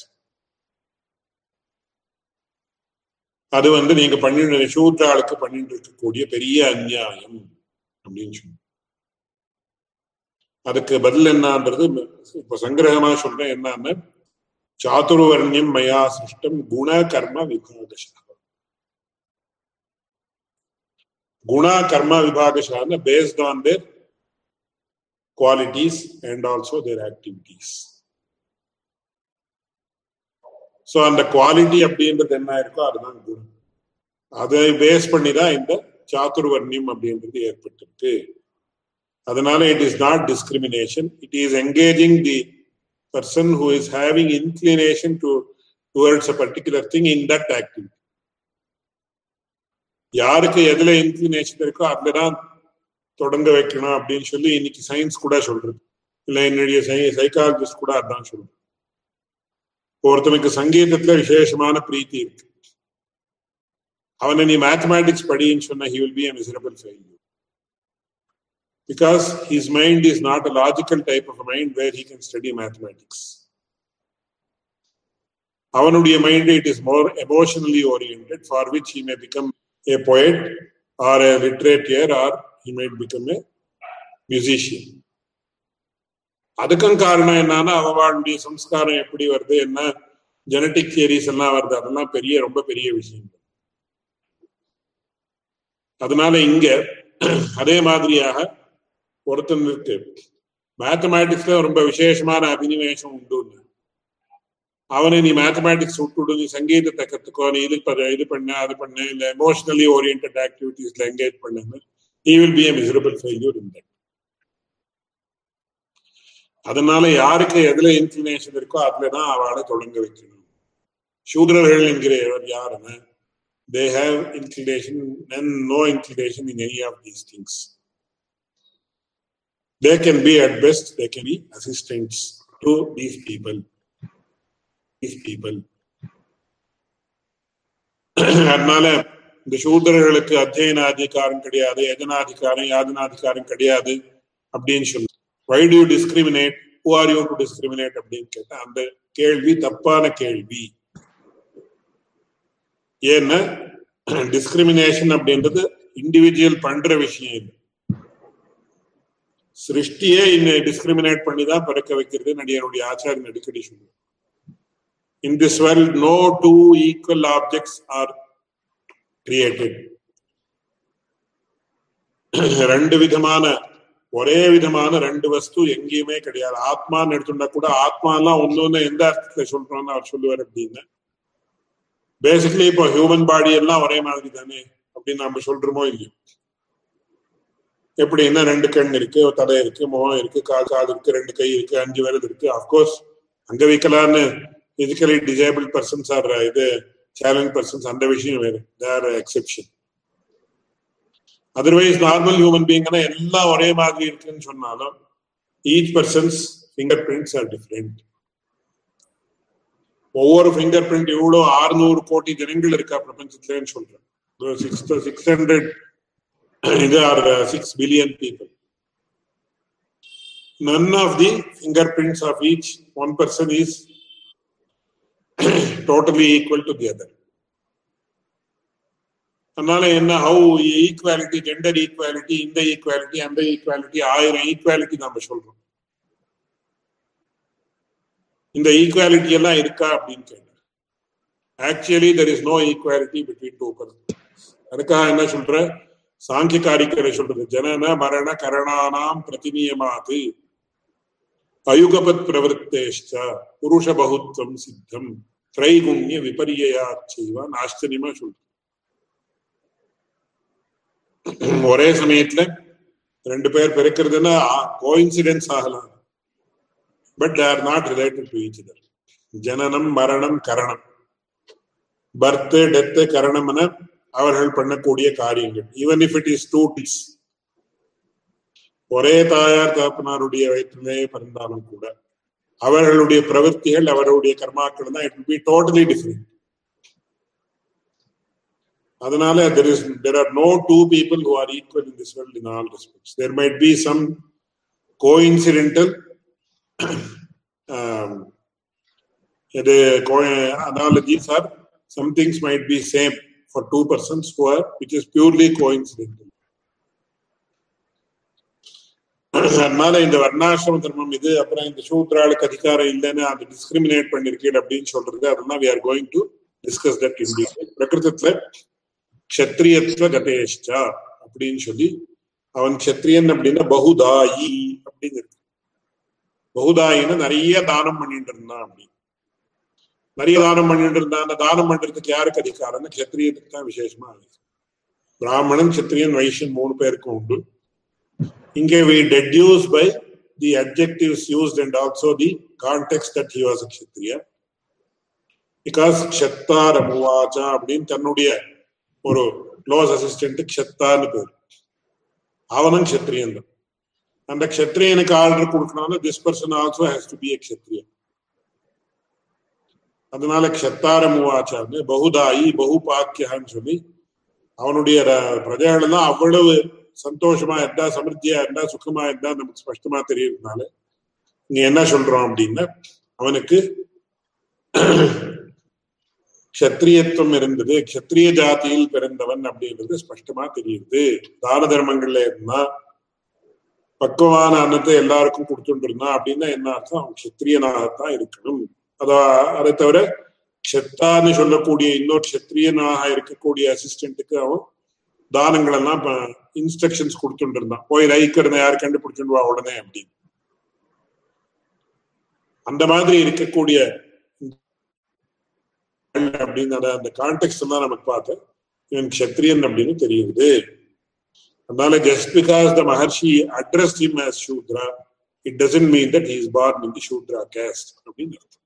Speaker 2: அது வந்து நீங்க பண்ணிட்டு சூத்ராளுக்கு பண்ணிட்டு இருக்கக்கூடிய பெரிய அநியாயம் அப்படின்னு சொல்லி அதுக்கு பதில் என்னன்றது இப்ப சங்கிரகமா சொல்றேன் என்னன்னு சாதுர்வர்ணியம் மயா சிருஷ்டம் குண கர்ம விபாகசா குண கர்ம விபாகசான based on their qualities and also their activities so அந்த குவாலிட்டி அப்படின்றது என்ன இருக்கோ அதுதான் குணம். அதை பேஸ் பண்ணி தான் இந்த சாத்துர்வர்ணியம் அப்படின்றது ஏற்பட்டிருக்கு. அதனால it is not discrimination it is engaging the person who is having inclination to towards a particular thing in that activity யாருக்கு எதுல இன்க்ளினேஷன் இருக்கோ அதுலதான் தொடங்க வைக்கணும் அப்படின்னு சொல்லி இன்னைக்கு சயின்ஸ் கூட சொல்றது. இல்லை என்னுடைய சைக்காலஜிஸ்ட் கூட அதான் சொல்றது. ஒருத்தனுக்கு சங்கீதத்துல விசேஷமான பிரீத்தி இருக்கு அவனை நீ மேத்தமேட்டிக்ஸ் படின்னு சொன்னா he will be a miserable failure because his mind is not a logical type of a mind where he can study mathematics. அவனுடைய mind it is more emotionally oriented for which he may become a poet or a litterateur or he might become a musician அதுக்கும் காரணம் என்னன்னா அவளுடைய சம்ஸ்காரம் எப்படி வருது என்ன ஜெனட்டிக் தியரிஸ் எல்லாம் வருது அதெல்லாம் பெரிய ரொம்ப பெரிய விஷயம் அதனால இங்க அதே மாதிரியாக ஒருத்தனுக்கு மேத்தமேட்டிக்ஸ்ல ரொம்ப விசேஷமான அபினிவேசம் உண்டு அவனை நீ மேத்தமேட்டிக்ஸ் விட்டுடு நீ சங்கீதத்தை கத்துக்கோ நீ இது பண்ண இது பண்ண அது பண்ண இல்ல எமோஷனலி ஓரியன்ட் ஆக்டிவிட்டிஸ்ல என்கேஜ் பண்ணு he will be a miserable failure in that அதனால யாருக்கு எதுல இன்க்ளினேஷன் இருக்கோ அதுலதான் அவளை தொடங்க வைக்கணும். சூத்ரர்கள் என்கிறவர் யாருன்னு they have inclination and no inclination in any of these things they can be at best they can be assistance to these people these people அதனால இந்த சூதரர்களுக்கு அத்தியன அதிகாரம் கிடையாது எஜனாதிகாரம் யாதனாதிகாரம் கிடையாது அப்படின்னு சொல்லு why to discriminate who are you to discriminate அப்படின்னு கேட்டா அந்த கேள்வி தப்பான கேள்வி. ஏன்னா டிஸ்கிரிமினேஷன் அப்படின்றது இண்டிவிஜுவல் பண்ற விஷயம் இல்லை சிருஷ்டியே இன்னை டிஸ்கிரிமினேட் பண்ணி தான் பிறக்க வைக்கிறது நடிகருடைய ஆச்சாரியன் அடிக்கடி சொல்லுவார். In this world no two equal objects are created ரெண்டு விதமான ஒரே விதமான ரெண்டு வஸ்து எங்கேயுமே கிடையாது. ஆத்மான்னு எடுத்துட்டா கூட ஆத்மா எல்லாம் ஒன்னொன்னு எந்த அர்த்தத்துல சொல்றோம்னு அவர் சொல்லுவார் அப்படின்னு. பேசிக்கலி இப்போ ஹியூமன் பாடி எல்லாம் ஒரே மாதிரி தானே அப்படின்னு நம்ம சொல்றோமோ இல்லையோ? எப்படின்னா ரெண்டு கண் இருக்கு தலை இருக்கு முகம் இருக்கு கால் காது இருக்கு ரெண்டு கை இருக்கு அஞ்சு விரல் இருக்கு. அப்கோர்ஸ் அங்கவிக்கலான்னு பிசிக்கலி டிசேபிள் பர்சன்ஸ் ஆர் இது சேலஞ்ச் பர்சன்ஸ் அந்த விஷயம் வேறு. There exception otherwise normal human பீங்கன்னா எல்லாம் ஒரே மாதிரி இருக்குன்னு சொன்னாலும் each persons finger prints are different ஒவ்வொரு ஃபிங்கர் பிரிண்ட் இவ்வளோ ஆறுநூறு கோடி ஜனங்கள் இருக்கா பிரபஞ்சத்துலன்னு சொல்றேன். சிக்ஸ் சிக்ஸ் ஹண்ட்ரட் இது are six billion people none of the fingerprints of each one person is totally equal to the other. அதனால என்ன? ஹவு ஈக்குவாலிட்டி ஜெண்டர் ஈக்குவாலிட்டி இந்த ஈக்குவாலிட்டி அந்த ஈக்குவாலிட்டி ஆயிரம் ஈக்குவாலிட்டி நம்ம சொல்றோம். இந்த ஈக்குவாலிட்டி எல்லாம் இருக்கா அப்படின்னு கேட்டேன் actually there is no equality between two person அதுக்காக என்ன சொல்ற? சாங்கியக்காரிக்கரை சொல்றது ஜனன மரண கரணானாம் பிரதிநியமாது. அயுகபத் பிரவருத்தேஷ்ட புருஷ பகுத்வம் சித்தம் திரைகுண்ய விபரியா செய்வான் ஆச்சரியமா சொல்றேன் [clears throat] ஒரே சமயத்துல ரெண்டு பேர் பிறக்கிறதுன்னா கோயின்சிடென்ஸ் ஆகலாம். But they are not related to each other ஜனனம் மரணம் கரணம். பர்த் டெத்து என அவர்கள் பண்ணக்கூடிய காரியங்கள். Even if it is two ஒரே தாயார் தகப்பனாருடைய வயிற்றிலே பிறந்தாலும் கூட அவர்களுடைய பிரவர்த்திகள் அவர்களுடைய கர்மாக்கள் தான் இட் பி டோட்டலி டிஃப்ரெண்ட் அதனால there is there are no two people who are equal in this world in all respects there might be some coincidental இது analogies are some things might be same for two persons who are which is purely coincidental. [clears throat] அதனால இந்த வர்ணாசிரம தர்மம் இது அப்புறம் இந்த சூத்ராளுக்கு அதிகாரம் இல்லைன்னு அது டிஸ்கிரிமினேட் பண்ணிருக்கீங்க அப்படின்னு சொல்றது அதெல்லாம் we are going to discuss that in பிரகிருதத்துல க்ஷத்ரியத்துவ கதேஷ்டா அப்படின்னு சொல்லி அவன் க்ஷத்ரியன் அப்படின்னா பகுதாயி அப்படின்னு இருக்கு. பகுதாயின்னு நிறைய தானம் பண்ணிட்டு இருந்தான் அப்படின்னு நிறைய தானம் பண்ணிட்டு இருந்தான். அந்த தானம் பண்றதுக்கு யாருக்கு அதிகாரம்னு கத்திரியத்துக்கு தான் விசேஷமா இருக்கு. பிராமணன் கத்திரியன் வைஷ்யன் மூணு பேருக்கும் உண்டு. இங்கே we deduce by the objectives used and also the context that he was Kshatriya because க்ஷத்தார் அப்படின்னு தன்னுடைய ஒரு க்ளோஸ் அசிஸ்டன்ட் க்ஷத்தான்னு பேர் அவனும் க்ஷத்ரியன் தான் அந்த க்ஷத்ரியனுக்கு ஆர்டர் கொடுக்கணும்னா this person also has to be a க்ஷத்ரியன் அதனால க்ஷத்தாரமுவாச்சான்னு பகுதாயி பகுபாக்கியான்னு சொல்லி அவனுடைய பிரஜைகள் எல்லாம் அவ்வளவு சந்தோஷமா இருந்தா சமிருத்தியா இருந்தா சுகமா இருந்தா நமக்கு ஸ்பஷ்டமா தெரியறதுனால நீ என்ன சொல்றோம் அப்படின்னா அவனுக்கு க்ஷத்ரியத்துவம் இருந்தது. க்ஷத்ரிய ஜாதியில் பிறந்தவன் அப்படின்றது ஸ்பஷ்டமா தெரியுது. தான தர்மங்கள்ல இருந்தா பக்குவமான அன்னத்தை எல்லாருக்கும் கொடுத்துட்டு இருந்தான் அப்படின்னா என்ன அர்த்தம்? அவன் க்ஷத்ரியனாகத்தான் இருக்கணும். அதா அதை தவிர க்ஷத்தான்னு சொல்லக்கூடிய இன்னொரு க்ஷத்ரியனாக இருக்கக்கூடிய அசிஸ்டண்ட்டுக்கு அவன் தானங்கள் எல்லாம் இன்ஸ்ட்ரக்ஷன்ஸ் கொடுத்துட்டு இருந்தான் போய் ரைக்கிறத யார் கண்டுபிடிச்சுடுவா உடனே அப்படின்னு. அந்த மாதிரி இருக்கக்கூடிய அப்படின்னு அந்த கான்டெக்ட் தான் நமக்கு பார்த்து இவன் கஷத்திரியன் அப்படின்னு தெரியுது. அதனால just because the maharishi address him as Shudra it doesn't mean that he's born in the Shudra caste அப்படின்னு அர்த்தம்.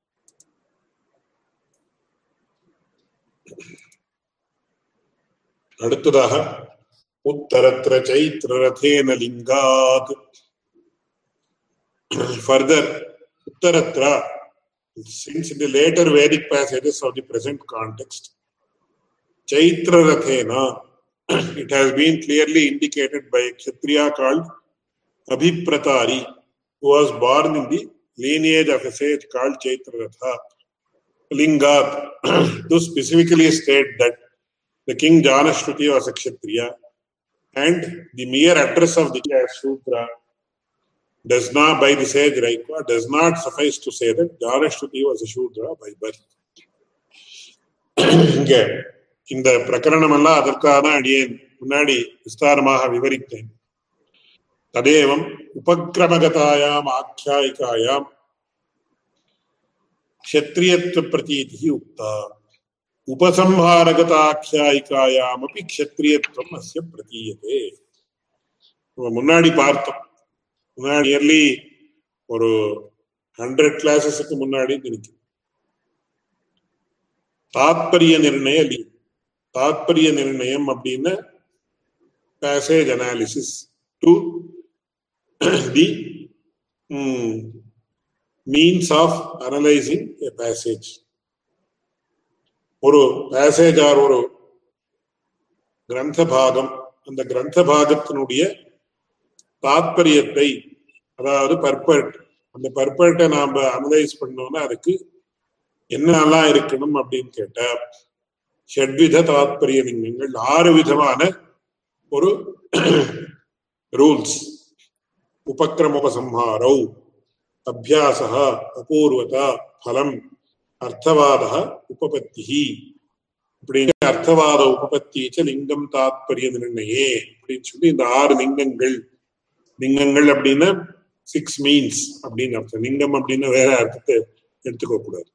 Speaker 2: அடுத்ததாக உத்தரத்திர சைத்திரரதேன லிங்காத். ஃபர்தர் உத்தரத்ரா since in the later Vedic passages of the present context, Chaitra Rathena, [clears throat] it has been clearly indicated by a Kshatriya called Abhipratari, who was born in the lineage of a sage called Chaitra Ratha. Lingat [clears throat] to specifically state that the king Janashruti was a Kshatriya and the mere address of the Shudra does not, by the sage Raikwa, does not suffice to say that Janashruti was a Shudra by birth. [clears throat] இங்க இந்த பிரகரணம் எல்லாம் அதற்காக தான் அடியேன். முன்னாடி விஸ்தாரமாக விவரித்தேன். ததேவம் உபக்கிரமகதாயாம் ஆக்கியாயிகாயாம் க்ஷத்ரியத்துவ பிரதீதி உக்தா உபசம்ஹாரகதாக்கியாயிகாயாம் அப்படி க்ஷத்ரியத்துவம் அஸ்ய பிரதீயதே. முன்னாடி பார்த்தோம். முன்னாடி இயர்லி ஒரு ஹண்ட்ரட் கிளாஸஸுக்கு முன்னாடி நினைக்கும் தாத்பரிய நிர்ணய லீவ் தாத்பரிய நிர்ணயம் அப்படின்னு passage analysis to the means of analysing a passage ஒரு பேசேஜ் ஆர் ஒரு கிரந்த பாகம். அந்த கிரந்த பாகத்தினுடைய தாத்பரியத்தை அதாவது பர்பர்ட் அந்த பர்பர்ட்டை நாம அனலைஸ் பண்ணோம்னா அதுக்கு என்னெல்லாம் இருக்கணும் அப்படின்னு கேட்டா ஷட்வித தாத்பரிய லிங்கங்கள் ஆறு விதமான ஒரு ரூல்ஸ் உபக்கிரமோபசம்ஹாரௌ அபியாச அபூர்வதா பலம் அர்த்தவாத உபபத்தி அப்படின்னு அர்த்தவாத உபபத்தி லிங்கம் தாத்பரிய நிர்ணயே அப்படின்னு சொல்லி இந்த ஆறு லிங்கங்கள். லிங்கங்கள் அப்படின்னா சிக்ஸ் மீன்ஸ் அப்படின்னு அர்த்தம். லிங்கம் அப்படின்னு வேற அர்த்தத்தை எடுத்துக்க கூடாது.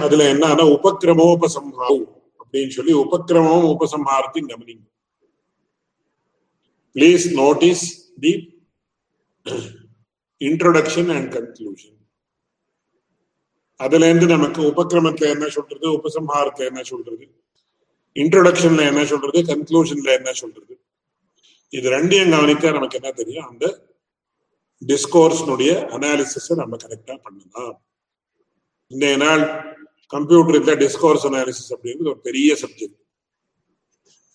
Speaker 2: அதுல என்னன்னா உபக்கிரமோபசம்ஹாரம் அப்படின்னு சொல்லி உபக்கிரமம் உபசம்ஹாரத்தையும் கவனிங்க. Please notice the introduction and conclusion அதுல இருந்து நமக்கு உபக்கிரமத்துல என்ன சொல்றது உபசம்ஹாரத்துல என்ன சொல்றது? இன்ட்ரோடக்ஷன்ல என்ன சொல்றது கன்க்ளூஷன்ல என்ன சொல்றது? இது ரெண்டையும் கவனித்தா நமக்கு என்ன தெரியும்? அந்த டிஸ்கோர்ஸ்னுடைய அனாலிசிஸ நம்ம கரெக்டா பண்ணலாம். இன்றைய நாள் கம்ப்யூட்டர்ல டிஸ்கோர்ஸ் அனாலிசிஸ் அப்படிங்கிறது ஒரு பெரிய subject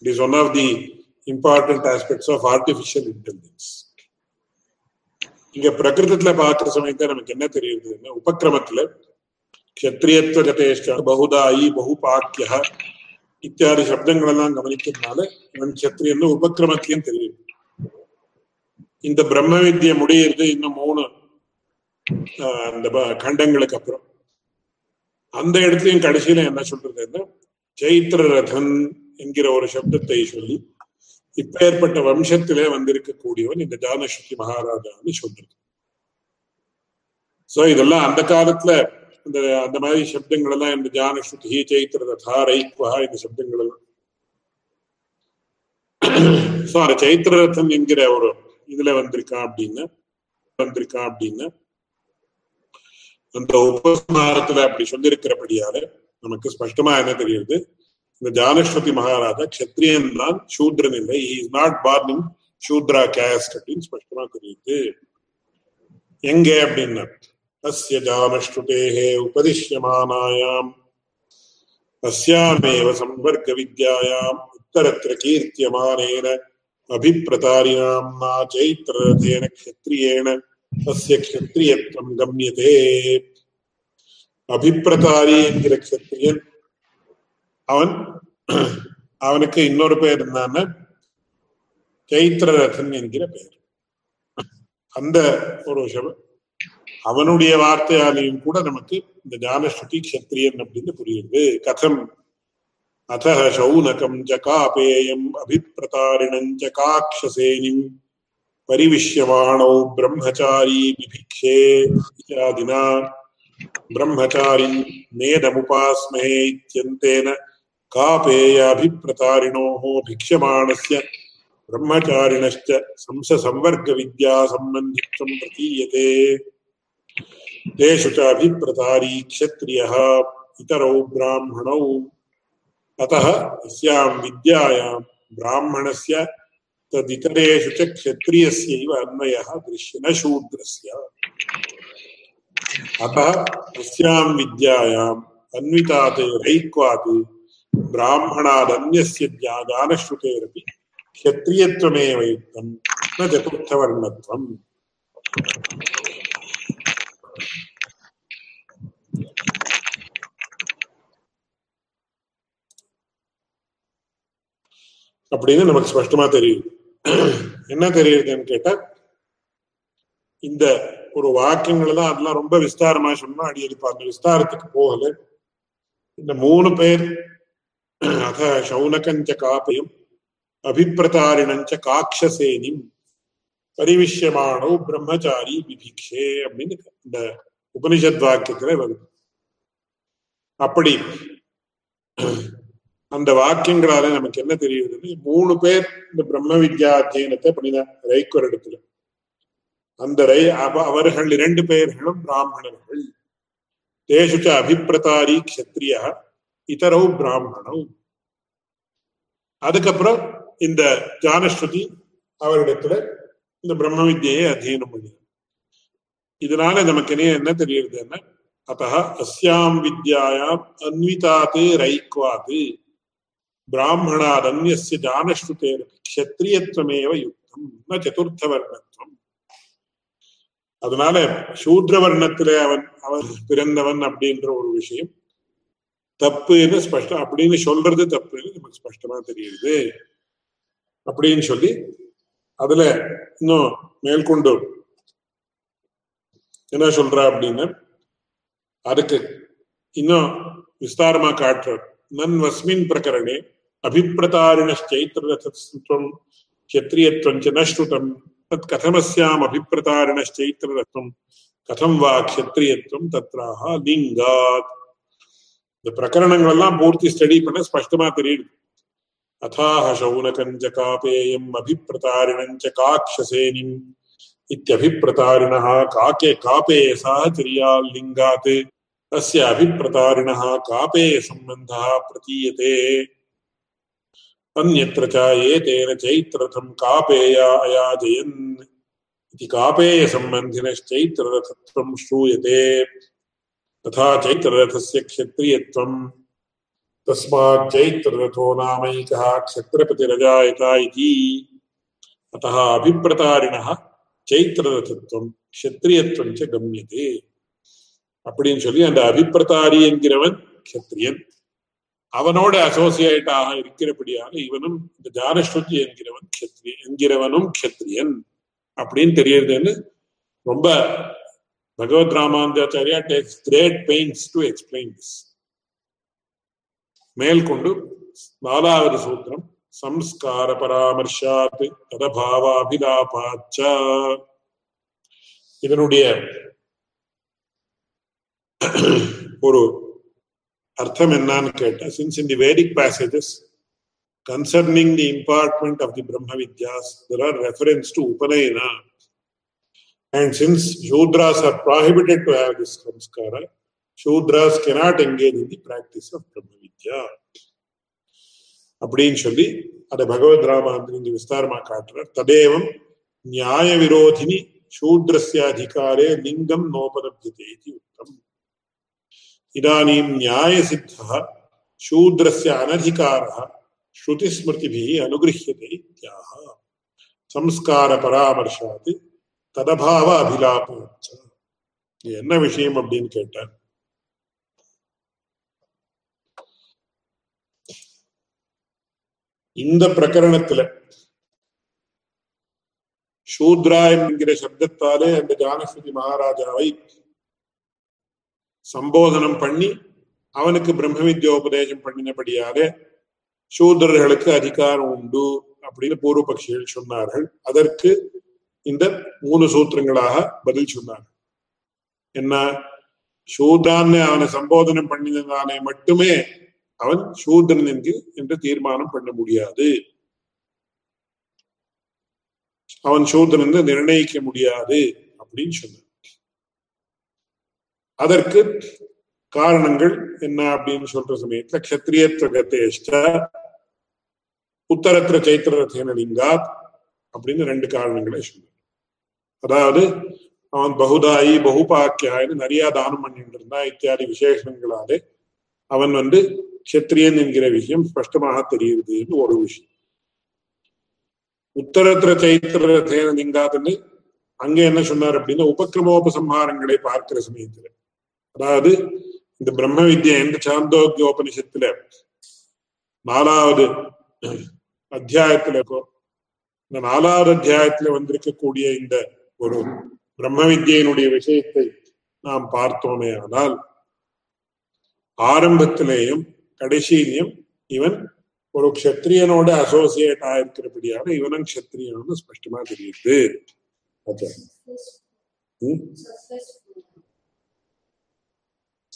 Speaker 2: it is one of the important aspects of artificial intelligence இங்க பிரகிருதத்துல பார்க்கிற சமயத்தை நமக்கு என்ன தெரியுதுன்னா உபக்கிரமத்துல க்ஷத்ரியத்துவ ஜதேஷ்ட பகுதாயி பகுபாக்கிய இத்தியாதி சப்தங்கள் எல்லாம் கவனிக்கிறதுனால இவன் க்ஷத்ரியன்னு உபக்கிரமத்தையும் தெரியும். இந்த பிரம்ம வித்தியை முடியிறது இன்னும் மூணு அந்த கண்டங்களுக்கு அப்புறம். அந்த இடத்துலயும் கடைசியில என்ன சொல்றதுன்னா சைத்திர ரதன் என்கிற ஒரு சப்தத்தை சொல்லி இப்பேற்பட்ட வம்சத்திலே வந்திருக்கக்கூடியவன் இந்த ஜானசக்தி மகாராஜான்னு சொல்றது. சோ இதெல்லாம் அந்த காலத்துல இந்த அந்த மாதிரி சப்தங்கள் எல்லாம் இந்த ஜானஸ்ருதி சைத்திர ரதா ரைக்வா இந்த சப்தங்கள் எல்லாம் சோ அந்த சைத்திர என்கிற ஒரு இதுல வந்திருக்கான் அப்படின்னு வந்திருக்கான் அப்படின்னு அந்த உபசம்ஹாரத்துல அப்படி சொல்லியிருக்கிறபடியால நமக்கு ஸ்பஷ்டமா என்ன தெரியுது? இந்த ஜானஸ்வதி மகாராஜா கஷத்ரியன் தான் சூத்ரன் இல்லை is not born in Shudra caste அப்படின்னு ஸ்பஷ்டமா தெரியுது. எங்க அப்படின்னா अस्य जामश्रुतेः उपदिश्यमानायाम् अस्यामेव சம்பர்க்க उत्तरत्र कीर्त्यमानेन अभिप्रतारिणाम्ना चैत्ररथेन क्षत्रियेण तस्य தஸ்ய गम्यते। கம்யதே அபிப்பிரதாரி என்கிற க்ஷத்ரியன் அவன் அவனுக்கு இன்னொரு பேர் இருந்தான சைத்திரரதன் என்கிற பெயர் அந்த ஒரு அவனுடைய வார்த்தையாலையும் கூட நமக்கு இந்த ஞானஸ்ருதி க்ஷத்ரியன் அப்படின்னு புரியுது கதம் அத சௌனகம் ச காபேயம் அபிப்பிரதாரிணம் ச காக்ஷசேனிம் परिविश्यमाणौ ब्रह्मचारी बिभिक्षे इत्यादिना ब्रह्मचारी नेदमुपास्महे इत्यन्तेन कापेयाभिप्रतारिणोः भिक्ष्यमाणस्य ब्रह्मचारिणश्च संससंवर्गविद्यासम्बन्धित्वं प्रतीयते तेषु च अभिप्रतारी क्षत्रियः, इतरौ ब्राह्मणौ। अतः अस्यां विद्यायां ब्राह्मणस्य तदितरेषु च क्षत्रियस्यैव अन्वयः दृश्य न शूद्रस्य अतः अस्यां विद्यायाम् अन्वितात् रैक्वात् ब्राह्मणादन्यस्य क्षत्रियत्वमेव युक्तं, न चतुर्थवर्णत्वम्। அப்படின்னு நமக்கு ஸ்பஷ்டமா தெரியுது. என்ன தெரியுதுன்னு கேட்டா இந்த ஒரு வாக்கியங்கள் தான் அதெல்லாம் ரொம்ப விஸ்தாரமா சொன்னா அடி அந்த விஸ்தாரத்துக்கு போகல. இந்த மூணு பேர் அத சௌனகஞ்ச காப்பயம் அபிப்பிரதாரிணஞ்ச காக்ஷசேனிம் பரிவிஷ்யமானோ பிரம்மச்சாரி விபிக்ஷே அப்படின்னு இந்த உபனிஷத் வாக்கியத்துல வருது. அப்படி அந்த வாக்கியங்களால நமக்கு என்ன தெரியுதுன்னு மூணு பேர் இந்த பிரம்ம வித்யா அத்தியனத்தை பண்ணினார் ரைக்கொரு இடத்துல. அந்த ரை அவர்கள் இரண்டு பெயர்களும் பிராமணர்கள். தேசுச்ச அபிப்பிரதாரி கத்திரியா இதரவு பிராமணம் அதுக்கப்புறம் இந்த ஜானஸ்ருதி அவரிடத்துல இந்த பிரம்ம வித்யை அத்தியனம் பண்ணினார். இதனால நமக்கு என்ன என்ன தெரியுதுன்னா அத்தः அஸ்யாம் வித்யாயாம் அன்விதாத் ரைக்வாத். பிராமணாதன்யஸ்ய ஜானஸ்ருதேர் க்ஷத்ரியத்வமேவ யுக்தம் ந சதுர்த்தவர்ணத்துவம் அதனால சூத்ர வர்ணத்திலே அவன் அவன் பிறந்தவன் அப்படின்ற ஒரு விஷயம். தப்புன்னு ஸ்பஷ்டம் அப்படின்னு சொல்றது தப்புன்னு நமக்கு ஸ்பஷ்டமா தெரியுது. அப்படின்னு சொல்லி அதுல இன்னும் மேற்கொண்டு என்ன சொல்றா அப்படின்னு அதுக்கு இன்னும் விஸ்தாரமா காட்டுறார். நன்வஸ்மின் பிரகரணே அபிப்பிரதாரிணச்சைத்திரரதம் க்ஷத்ரியத்வம் ச ந ஸ்ருதம் தத் கதமஸ்யாம் அபிப்பிரதாரிணச்சைத்திரரதம் கதம் வா க்ஷத்ரியத்வம் தத்ராஹ லிங்காத் இந்த பிரகரணங்கள் எல்லாம் பூர்த்தி ஸ்டடி பண்ண ஸ்பஷ்டமா தெரியுது அதாஹ சௌனகஞ்ச காபேயம் அபிப்பிரதாரிணஞ்ச காக்ஷசேனிம் इत्यभिप्रतारिणः काके कापेयसः तिर्याल्लिङ्गात् तस्य अभिप्रतारिणः कापेयसम्बन्धः प्रतीयते अन्यत्र च एतेन चैत्ररथं कापेया अयाजयन् इति कापेयसम्बन्धिनश्चैत्ररथत्वं श्रूयते तथा चैत्ररथस्य क्षत्रियत्वं तस्मात् चैत्ररथो नामैकः क्षत्रपतिरजायत इति अतः अभिप्रतारिणः சைத்திரரதத்துவம் க்ஷத்ரியத்துவம் ச கம்யதே அப்படின்னு சொல்லி அந்த அபிப்பிரதாரி என்கிறவன் க்ஷத்ரியன் அவனோட அசோசியேட்டாக இருக்கிறபடியாக இவனும் இந்த ஜானஸ்ருதி என்கிறவன் கத்ரி என்கிறவனும் கத்ரியன் அப்படின்னு தெரியறதுன்னு ரொம்ப Bhagavad Ramanujacharya takes great pains to explain this மேல் கொண்டு நாலாவது சூத்திரம் சம்ஸ்கார பராமர்ஷாத் ததபாவாபிலாபாச்ச. இதனுடைய ஒரு அர்த்தம் என்னன்னு கேட்டா since in the Vedic passages concerning the impartment of the Brahma vidyas there are references to upanayana and since Shudras are prohibited to have this samskara Shudras cannot engage in the practice of Brahma vidya அப்படின்னு சொல்லி அதை பகவத் ராமாந்திரி இங்க விஸ்தாரமா காட்டுறார் ததேவம் நியாய விரோதினி சூத்ரஸ்ய அதிகாரே லிங்கம் நோபலப்தியதே உத்தம் இதானீம் நியாய சித்தः शूद्रस्य अनधिकारः श्रुतिस्मृतिभिः अनुगृह्यते इत्याह संस्कारपरामर्शात् ததபாவ அபிலாபாச்ச இது என்ன விஷயம் அப்படின்னு கேட்டார் இந்த பிரகரணத்துல சூத்ரா என்கிற சப்தத்தாலே அந்த ஜானஸ்வதி மகாராஜாவை சம்போதனம் பண்ணி அவனுக்கு பிரம்ம வித்யோபதேசம் பண்ணினபடியாலே சூத்ரர்களுக்கு அதிகாரம் உண்டு அப்படின்னு பூர்வபக்ஷிகள் சொன்னார்கள். அதற்கு இந்த மூணு சூத்திரங்களாக பதில் சொன்னார்கள். என்ன? சூத்ரான்னு அவனை சம்போதனம் பண்ணினதானே மட்டுமே அவன் சூதன் என்று என்று தீர்மானம் பண்ண முடியாது. அவன் சூதன் என்று நிர்ணயிக்க முடியாது அப்படின்னு சொன்னான் அதற்கு காரணங்கள் என்ன அப்படின்னு சொல்ற சமயத்துல கத்திரியத்வகத்தேஷ்ட உத்தரத்திர சைத்திரத்தேன லிங்காத் அப்படின்னு ரெண்டு காரணங்களை சொன்னார். அதாவது அவன் பகுதாயி பகுபாக்கியாயின்னு நிறைய தானம் பண்ணிட்டு இருந்தான் இத்தியாதி விசேஷங்களாலே அவன் வந்து கத்திரியன் என்கிற விஷயம் ஸ்பஷ்டமாக தெரியுதுன்னு ஒரு விஷயம். உத்தரத்திர சைத்திர தேன லிங்காதுன்னு அங்க என்ன சொன்னார் அப்படின்னா உபக்கிரமோபசம்ஹாரங்களை பார்க்கிற சமயத்துல அதாவது இந்த பிரம்ம வித்யா எந்த சாந்தோக்கியோபனிஷத்துல நாலாவது அத்தியாயத்துல இந்த நாலாவது அத்தியாயத்துல வந்திருக்கக்கூடிய இந்த ஒரு பிரம்ம வித்யினுடைய விஷயத்தை நாம் பார்த்தோமே ஆனால் ஆரம்பத்திலேயும் கடைசியிலையும் இவன் ஒரு க்ஷத்ரியனோட அசோசியேட் ஆயிருக்கிறபடியான இவனும் க்ஷத்ரியனு ஸ்பஷ்டமா தெரியுது. ஓகே.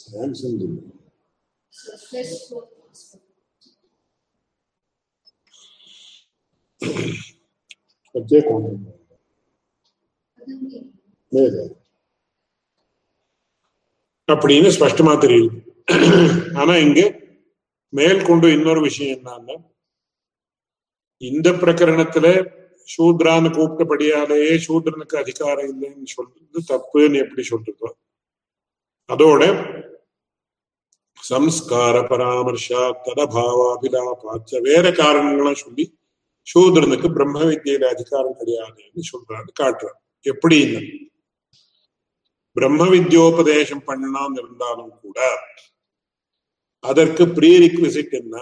Speaker 2: ransomed him. அப்படியே கொண்டு மேலே அப்படின்னு ஸ்பஷ்டமா தெரியுது ஆனா இங்க மேற்கொண்டு இன்னொரு விஷயம் என்னன்னா இந்த பிரகரணத்துல சூத்ரான்னு கூப்பிட்டபடியாலேயே சூத்ரனுக்கு அதிகாரம் இல்லைன்னு சொல்றது தப்புன்னு எப்படி சொல்றதோ அதோட சம்ஸ்கார பராமர்ஷா ததபாவாபிலாபாச்ச வேற காரணங்களும் சொல்லி சூதரனுக்கு பிரம்ம வித்தியில அதிகாரம் கிடையாதுன்னு சொல்றாரு காட்டுறாரு எப்படி பிரம்ம வித்யோபதேசம் பண்ணலாம் இருந்தாலும் கூட அதற்கு ப்ரீ ரிக்விசிட் என்ன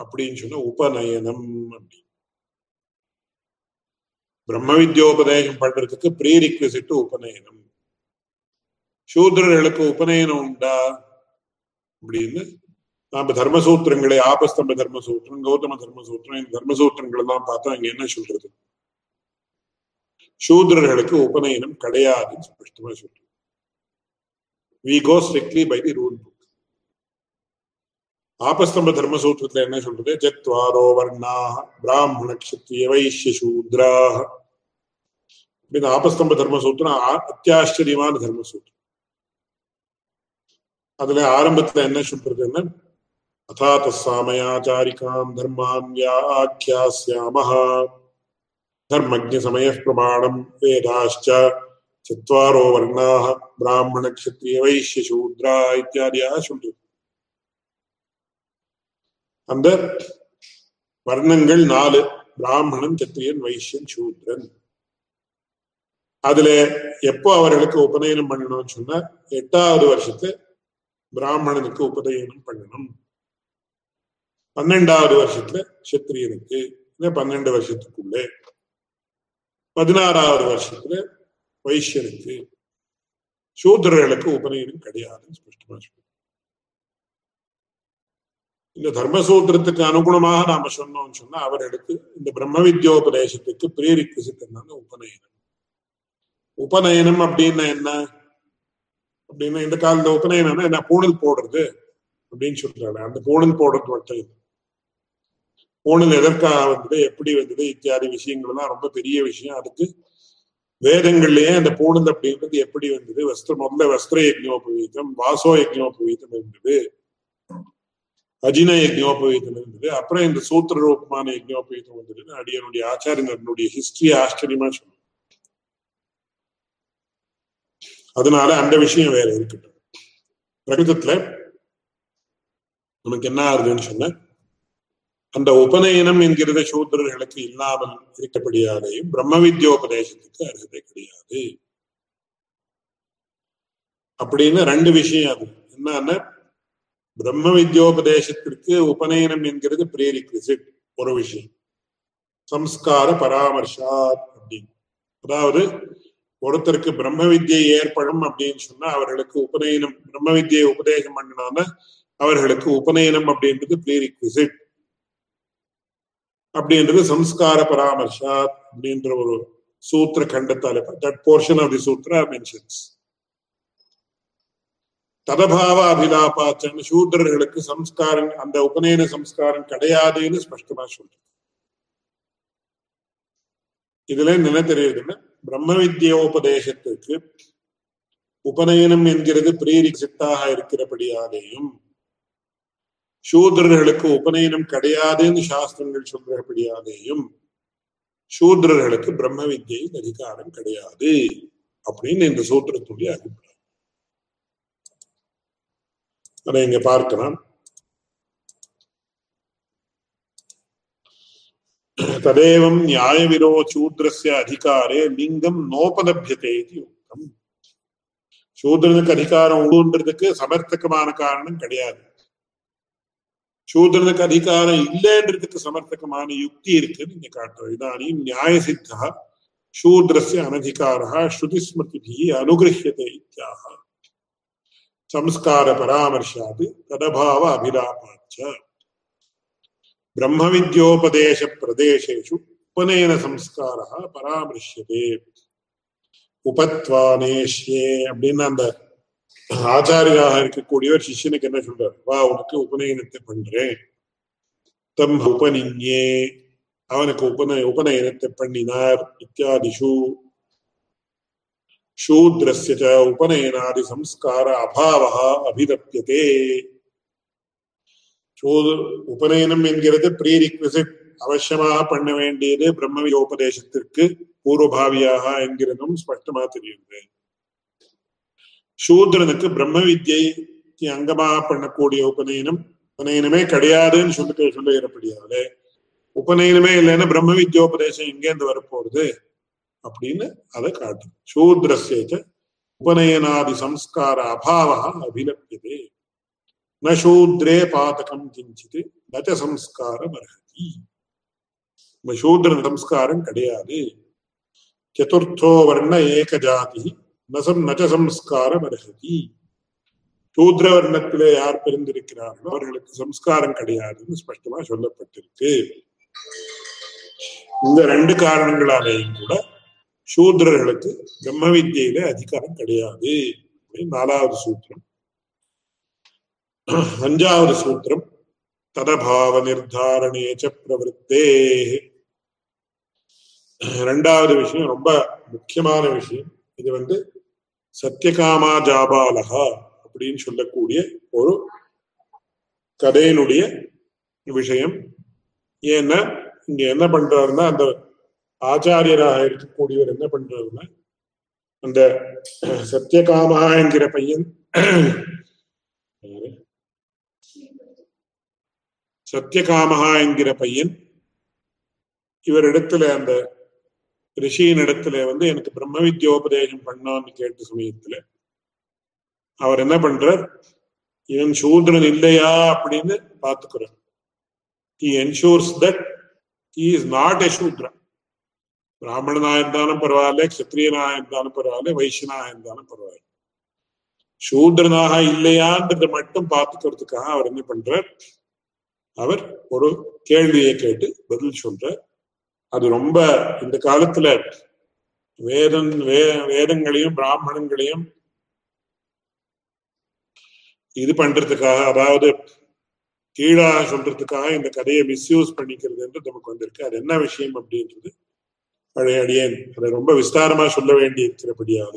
Speaker 2: அப்படின்னு சொன்னா உபநயனம் அப்படின்னு பிரம்ம வித்யோபதேசம் பண்றதுக்கு ப்ரீ ரிக்விசிட் உபநயனம் சூத்ரர்களுக்கு உபநயனம் உண்டா அப்படின்னு. நாம தர்மசூத்திரங்களை ஆபஸ்தம்ப தர்மசூத்திரம் கௌதம தர்மசூத்திரம் இந்த தர்மசூத்திரங்கள் எல்லாம் பார்த்தா அங்க என்ன சொல்றது? சூத்ரர்களுக்கு உபநயனம் கிடையாதுன்னு ஸ்பஷ்டமா சொல்றது. We go strictly by the rule book Apastamba தர்மசூத்திரத்துல என்ன சொல்றது? ஜத்வாரோ வர்ணா பிராமண கஷத்திரிய வைஷ்ய சூத்ரா அப்படின்னு ஆபஸ்தம்ப தர்மசூத்திரம் அத்தியாச்சரியமான தர்மசூத்திரம். അതിലെ ആരംഭത്തിൽ എന്നെ ശുദ്ധജനൻ അഥാതസ്സാമയാചാരികാം ധർമാം വ്യാഖ്യാസ്യാമ ധർമ്മജ്ഞ സമയ പ്രമാണം വേദാശ്ച ചത്വാരോ വർണാഹ ബ്രാഹ്മണ ക്ഷത്രിയ വൈശ്യ ശൂദ്ര ഇത്യാദിയാ ശുദ്ധം വർണങ്ങൾ നാല് ബ്രാഹ്മണൻ ക്ഷത്രിയൻ വൈശ്യൻ வைசியன் അതിലെ എപ്പോ അവർക്ക് அவர்களுக்கு உபநயனம் பண்ணணும்னு சொன்னா எட்டாவது பிராமணனுக்கு உபநயனம் பண்ணணும். பன்னெண்டாவது வருஷத்துல சத்திரியனுக்கு பன்னெண்டு வருஷத்துக்குள்ளே. பதினாறாவது வருஷத்துல வைசியனுக்கு சூத்திரர்களுக்கு உபநயனம் கிடையாதுன்னு ஸ்பஷ்டமா சொல்லுது இந்த தர்மசூத்திரத்துக்கு அனுகுணமாக நாம சொன்னோம்னு சொன்னா அவர்களுக்கு இந்த பிரம்ம வித்யோபதேசத்துக்கு பிரேரிக்விசிட் என்னன்னு உபநயனம். உபநயனம் அப்படின்னா என்ன? அப்படின்னா இந்த காலத்துல உபநயனம்னா என்ன பூணல் போடுறது அப்படின்னு சொல்றாங்க. அந்த பூணல் போடுறது மட்டும் இல்லை. பூணல் எதற்காக வந்தது எப்படி வந்தது இத்தியாதி விஷயங்கள் எல்லாம் ரொம்ப பெரிய விஷயம். அதுக்கு வேதங்கள்லயே அந்த பூணல் அப்படின்றது எப்படி வந்தது? வஸ்திர முதல்ல வஸ்திர யஜ்னோபவீதம் வாசோ யஜ்னோபவீதம் இருந்தது. அஜின யஜ்னோபவீதம் இருந்தது. அப்புறம் இந்த சூத்திர ரூபமான யஜ்னோபவீதம் வந்ததுன்னு அடியனுடைய ஆச்சாரியனுடைய ஹிஸ்டரி ஆச்சரியமா சொல்லுவோம் அதனால அந்த விஷயம் வேற இருக்கட்டும். பிரகிருதத்துல நமக்கு என்ன ஆகுதுன்னு சொன்ன அந்த உபநயனம் என்கிறத சூத்திரர்களுக்கு இல்லாமல் இருக்கப்படியாலேயும் பிரம்ம வித்யோபதேசத்துக்கு அருகதை கிடையாது. அப்படின்னு ரெண்டு விஷயம் அது. என்னன்னா பிரம்ம வித்யோபதேசத்திற்கு உபநயனம் என்கிறது பிரேரிக்விசிட் ஒரு விஷயம். சம்ஸ்கார பராமர்ஷா அப்படின்னு. அதாவது ஒருத்தருக்கு பிரம்ம வித்யை ஏற்படும் அப்படின்னு சொன்னா அவர்களுக்கு உபநயனம் பிரம்ம வித்தியை உபதேசம் பண்ணினால அவர்களுக்கு உபநயனம் அப்படின்றது ப்ரீரிக்விசிட் அப்படின்றது சம்ஸ்கார பராமர்ஷா அப்படின்ற ஒரு சூத்திர கண்டத்தால that portion of the sutra mentions ததபாவ அபிலாபாச்சன் சூத்திரர்களுக்கு சம்ஸ்காரம் அந்த உபநயன சம்ஸ்காரம் கிடையாதுன்னு ஸ்பஷ்டமா சொல்றது இதுல என்ன தெரியுதுன்னா பிரம்ம வித்யோபதேசத்திற்கு உபநயனம் என்கிறது பிரீரிசிட்டாக இருக்கிறபடியாலேயும் சூத்ரர்களுக்கு உபநயனம் கிடையாதுன்னு சாஸ்திரங்கள் சொல்றபடியாலேயும் சூத்ரர்களுக்கு பிரம்ம வித்யின் அதிகாரம் கிடையாது அப்படின்னு இந்த சூத்திரத்துடைய அபிப்பிராயம் அதை இங்க பார்க்கலாம். ததேவம் நியாயவிரோ சூத்ரஸ்ய அதிகாரே லிங்கம் நோபலபியதே இது யுக்தம் சூத்ரனுக்கு அதிகாரம் உண்டுன்றதுக்கு சமர்த்தகமான காரணம் கிடையாது. சூத்ரனுக்கு அதிகாரம் இல்லைன்றதுக்கு சமர்த்தகமான யுக்தி இருக்கு நீங்க காட்டுறோம் இதானியும் நியாய சித்தா சூத்ரஸ்ய அனதிகாரா ஸ்ருதிஸ்மிருதிபி அனுகிரஹியதே இத்தியாக. சம்ஸ்கார பராமர்ஷாது ததபாவ அபிலாபாச்ச. பிரம்ம வித்யோபதேச பிரதேசேஷு உபநயன சம்ஸ்கார பராமரிஷதே உபத்வானேஷ்யே அப்படின்னு அந்த ஆச்சாரியாக இருக்கக்கூடியவர் சிஷ்யனுக்கு என்ன சொல்றாரு வா உனக்கு உபநயனத்தை பண்றேன் தம் உபனிஞே அவனுக்கு உபநய உபநயனத்தை பண்ணினார் இத்தியாதிஷு शूद्रस्य च उपनयनादि संस्कार अभावः சோது உபநயனம் என்கிறது ப்ரீ ரிக்விசிட் அவசியமாக பண்ண வேண்டியது பிரம்ம யோபதேசத்திற்கு பூர்வபாவியாக என்கிறதும் ஸ்பஷ்டமா தெரியுது சூத்ரனுக்கு பிரம்ம வித்யை அங்கமாக பண்ணக்கூடிய உபநயனம் உபநயனமே கிடையாதுன்னு சொல்லிட்டு சொல்லிடப்படியாவே உபநயனமே இல்லைன்னா பிரம்ம வித்யோபதேசம் எங்கேருந்து வரப்போறது அப்படின்னு அதை காட்டும் சூத்ரஸ்யேச்ச உபநயனாதி சம்ஸ்கார அபாவா அபிலப்பியதே ந சூத்ரே பாதகம் கிஞ்சித் நச்ச சம்ஸ்காரம் அர்ஹதி சூத்ர சம்ஸ்காரம் கிடையாது சதுர்த்தோ வர்ண ஏக ஜாதி நசம் நச்ச சம்ஸ்காரம் அர்ஹதி சூத்ர வர்ணத்திலே யார் பிறந்திருக்கிறார்களோ அவர்களுக்கு சம்ஸ்காரம் கிடையாதுன்னு ஸ்பஷ்டமா சொல்லப்பட்டிருக்கு இந்த ரெண்டு காரணங்களாலேயும் கூட சூத்ரர்களுக்கு பிரம்ம வித்தியில அதிகாரம் கிடையாது நாலாவது சூத்திரம் அஞ்சாவது சூத்திரம் ததபாவ நிர்தாரணே பிரவருத்தே ரெண்டாவது விஷயம் ரொம்ப முக்கியமான விஷயம் இது வந்து சத்தியகாமா ஜாபாலகா அப்படின்னு சொல்லக்கூடிய ஒரு கதையினுடைய விஷயம் ஏன்னா இங்க என்ன பண்றாருன்னா அந்த ஆச்சாரியராக இருக்கக்கூடியவர் என்ன பண்றாருன்னா அந்த சத்தியகாமா என்கிற பையன் சத்தியகாமகா என்கிற பையன் இவரிடத்துல அந்த ரிஷியின் இடத்துல வந்து எனக்கு பிரம்ம வித்யோபதேசம் பண்ணான்னு கேட்ட சமயத்துல அவர் என்ன பண்றார்? இவன் சூத்ரன் இல்லையா அப்படின்னு பாத்துக்கிறார் he ensures that he is not a சூத்ரன். பிராமணனா இருந்தாலும் பரவாயில்ல கத்திரியனா இருந்தாலும் பரவாயில்ல வைஷ்யனா இருந்தாலும் பரவாயில்ல. சூத்ரனாக இல்லையான்றதை மட்டும் பார்த்துக்கிறதுக்காக அவர் என்ன பண்றார்? அவர் ஒரு கேள்வியை கேட்டு பதில் சொல்றார். அது ரொம்ப இந்த காலத்துல வேதம் வே வேதங்களையும் பிராமணங்களையும் இது பண்றதுக்காக அதாவது கீழாக சொல்றதுக்காக இந்த கதையை மிஸ்யூஸ் பண்ணிக்கிறது என்று நமக்கு வந்திருக்கு. அது என்ன விஷயம் அப்படின்றது பழைய அடியேன் அதை ரொம்ப விஸ்தாரமா சொல்ல வேண்டி இருக்கிறபடியால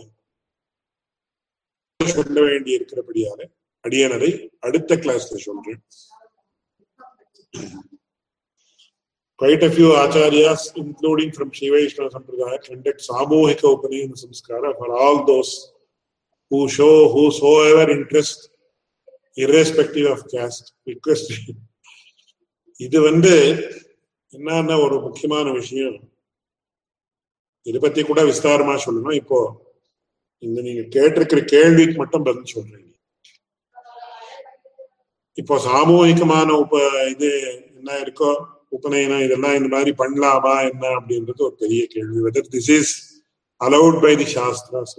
Speaker 2: சொல்ல வேண்டி இருக்கிறபடியால அடியேன் அதை அடுத்த கிளாஸ்ல சொல்றேன். Quite a few acharyas, including from Shiva Vaishnava Sampradaya, conduct Samohika Upanayana Samskara for all those who show whosoever interest, irrespective of caste, request. இது வந்து என்னன்னா ஒரு முக்கியமான விஷயம் இதை பத்தி கூட விஸ்தாரமா சொல்லணும் இப்போ இந்த நீங்க கேட்டிருக்கிற கேள்விக்கு மட்டும் பதில் சொல்றீங்க இப்போ சாமூகிகமான உப இது என்ன இருக்கோ உபநயனம் இதெல்லாம் இந்த மாதிரி பண்ணலாமா என்ன அப்படின்றது ஒரு பெரிய கேள்வி. Whether this is allowed by the shastras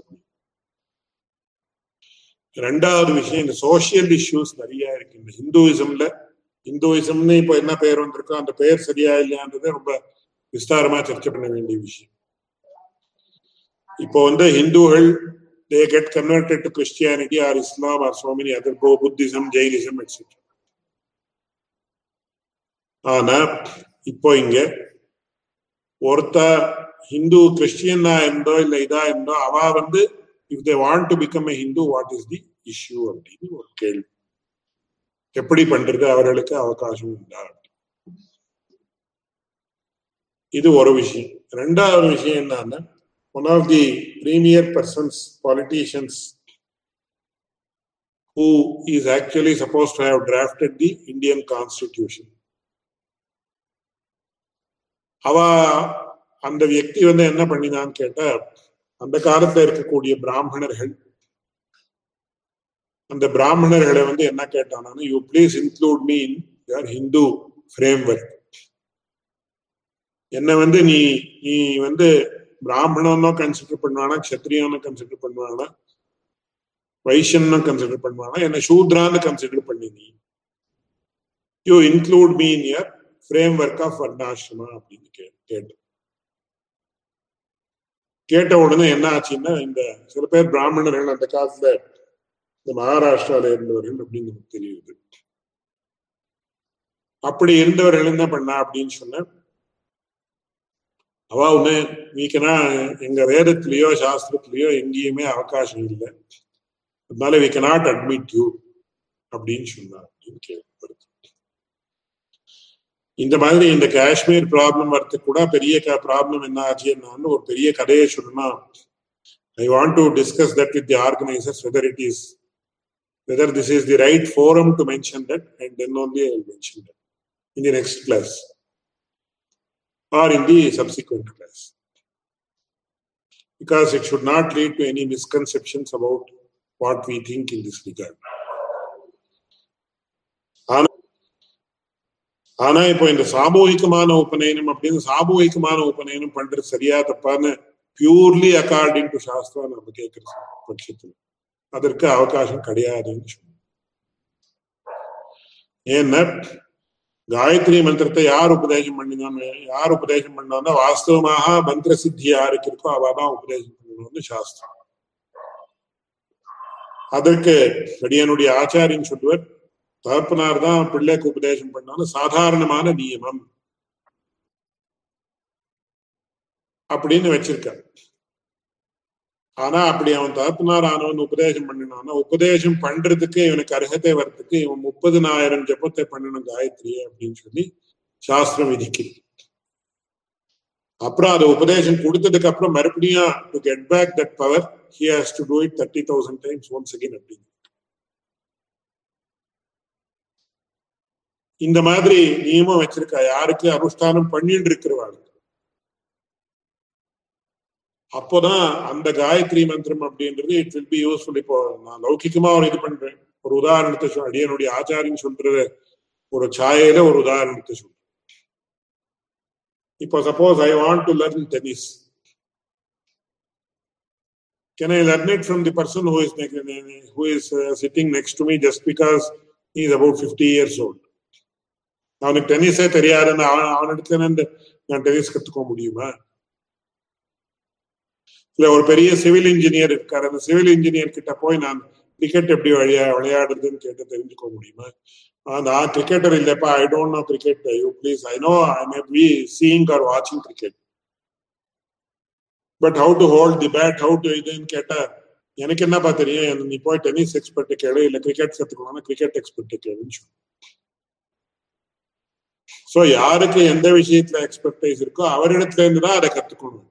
Speaker 2: ரெண்டாவது விஷயம் இந்த சோசியல் இஷ்யூஸ் நிறைய இருக்கு. இந்த ஹிந்துவிசம்ல ஹிந்துவிசம்னு இப்போ என்ன பெயர் வந்திருக்கோ அந்த பெயர் சரியா இல்லையான்றது ரொம்ப விஸ்தாரமா சர்ச்சை பண்ண வேண்டிய விஷயம். இப்போ வந்து ஹிந்துகள் they get converted to Christianity or Islam or so so other go Buddhism, Jainism, etc. ஆனா இப்போ இங்க ஒருத்த ஹிந்து கிறிஸ்டியனா இருந்தோ இல்ல இதா இருந்தோ அவ வந்து if they want to become a Hindu what is the issue அப்படின்னு ஒரு கேள்வி. எப்படி பண்றது? அவர்களுக்கு அவகாசம் உண்டா? இது ஒரு விஷயம். ரெண்டாவது விஷயம் என்னன்னா one of the premier persons politicians who is actually supposed to have drafted the Indian constitution. அவ அந்த வியக்தி வந்து என்ன பண்ணினான்னு கேட்டா அந்த காலத்துல இருக்கக்கூடிய பிராமணர்கள் அந்த பிராமணர்களை வந்து என்ன கேட்டானா you please include me in your Hindu frame என்ன வந்து நீ நீ வந்து பிராமணனோ கன்சிடர் பண்ணுவானா க்ஷத்ரியனோ கன்சிடர் பண்ணுவானா வைஷ்யன்னு கன்சிடர் பண்ணுவானா என்ன சூத்ரான்னு கன்சிடர் பண்ணி நீ. You include me in your framework of varnashrama அப்படின்னு கே கேட்ட. உடனே என்ன ஆச்சுன்னா இந்த சில பேர் பிராமணர்கள் அந்த காலத்துல இந்த மகாராஷ்டிரால இருந்தவர்கள் அப்படின்னு தெரியுது. அப்படி இருந்தவர்கள் என்ன பண்ணா அப்படின்னு சொன்ன அவா ஒண்ணு வீக்கனா எங்க வேதத்திலேயோ சாஸ்திரத்திலேயோ எங்கேயுமே அவகாசம் இல்லை. அதனால வி கனாட் அட்மிட் யூ அப்படின்னு சொன்னார் அப்படின்னு கேள்விப்படுது இந்த மாதிரி இந்த காஷ்மீர் ப்ராப்ளம் வரதுக்கு கூட பெரிய ப்ராப்ளம் என்ன ஆச்சுன்னு ஒரு பெரிய கதையை சொல்லணும் I want to discuss that with the organisers whether it is whether this is the right forum to mention that and then only I mention that in the next class or in the subsequent class. Because it should not lead to any misconceptions about what we think in this regard. ஆனா இப்போ இந்த சாமூகிகமான உபநயனம் அப்படின்னு சாமூகிகமான உபநயனம் பண்றது சரியா தப்பான்னு பியூர்லி அக்கார்டிங் டு சாஸ்திரா நம்ம கேட்கிற பட்சத்துல அதற்கு அவகாசம் கிடையாதுன்னு சொன்னோம் ஏன்னா காயத்ரி மந்திரத்தை யார் உபதேசம் பண்ணினான்னு யார் உபதேசம் பண்ணான்னா வாஸ்தவமாக மந்திர சித்தி யாருக்கு இருக்கோ அவ தான் உபதேசம் பண்ணணும்னு சாஸ்திரம். அதற்கு அடியனுடைய ஆச்சாரியன் சொல்லுவர் தகப்பனார் தான் பிள்ளைக்கு உபதேசம் பண்ணாலும் சாதாரணமான நியமம். அப்படின்னு வச்சிருக்காரு. ஆனா அப்படி அவன் தகப்பனார் ஆனவன் உபதேசம் பண்ணினான்னா உபதேசம் பண்றதுக்கு இவனுக்கு அருகத்தை வர்றதுக்கு இவன் முப்பதுனாயிரம் ஜபத்தை பண்ணணும் காயத்ரியே அப்படின்னு சொல்லி சாஸ்திரம் விதிக்குது. அப்புறம் அது உபதேசம் கொடுத்ததுக்கு அப்புறம் மறுபடியும் to get back that power he has to do it thirty thousand times once again அப்படின்னு. இந்த மாதிரி நியமம் வச்சிருக்கா? யாருக்கு? அனுஷ்டானம் பண்ணிட்டு இருக்கிறவாளுக்கு அப்போதான் அந்த காயத்ரி மந்திரம் அப்படின்றது இட் வில் பி யூஸ்ஃபுல் இப்போ நான் லௌகிக்கமா ஒரு இது பண்றேன். ஒரு உதாரணத்தை சொல் அடியனுடைய ஆச்சாரின்னு சொல்றது ஒரு சாயையில ஒரு உதாரணத்தை சொல்றேன். இப்போ suppose I want to learn tennis Can I learn it from the person who is who is uh, sitting next to me just because he is about 50 years old? அவனுக்கு டென்னிஸே தெரியாதுன்னு அவன் அவனிடத்துல இருந்து நான் டென்னிஸ் கத்துக்க முடியுமா? இல்ல ஒரு பெரிய சிவில் இன்ஜினியர் இருக்காரு. அந்த சிவில் இன்ஜினியர் கிட்ட போய் நான் கிரிக்கெட் எப்படி வழியா விளையாடுறதுன்னு கேட்டு தெரிஞ்சுக்க முடியுமா? நான் கிரிக்கெட்டர் இல்லப்பா I don't know cricket you please I know I may be seeing or வாட்சிங் cricket but how to hold the bat how to இதுன்னு கேட்டா எனக்கு என்னப்பா தெரியும்? நீ போய் டென்னிஸ் எக்ஸ்பர்ட் கேளு இல்ல கிரிக்கெட் கத்துக்கணும்னா கிரிக்கெட் எக்ஸ்பர்ட் கேளுன்னு சொல்லு. சோ யாருக்கு எந்த விஷயத்துல எக்ஸ்பர்டைஸ் இருக்கோ அவரிடத்துல இருந்து தான் அதை கத்துக்கணும்.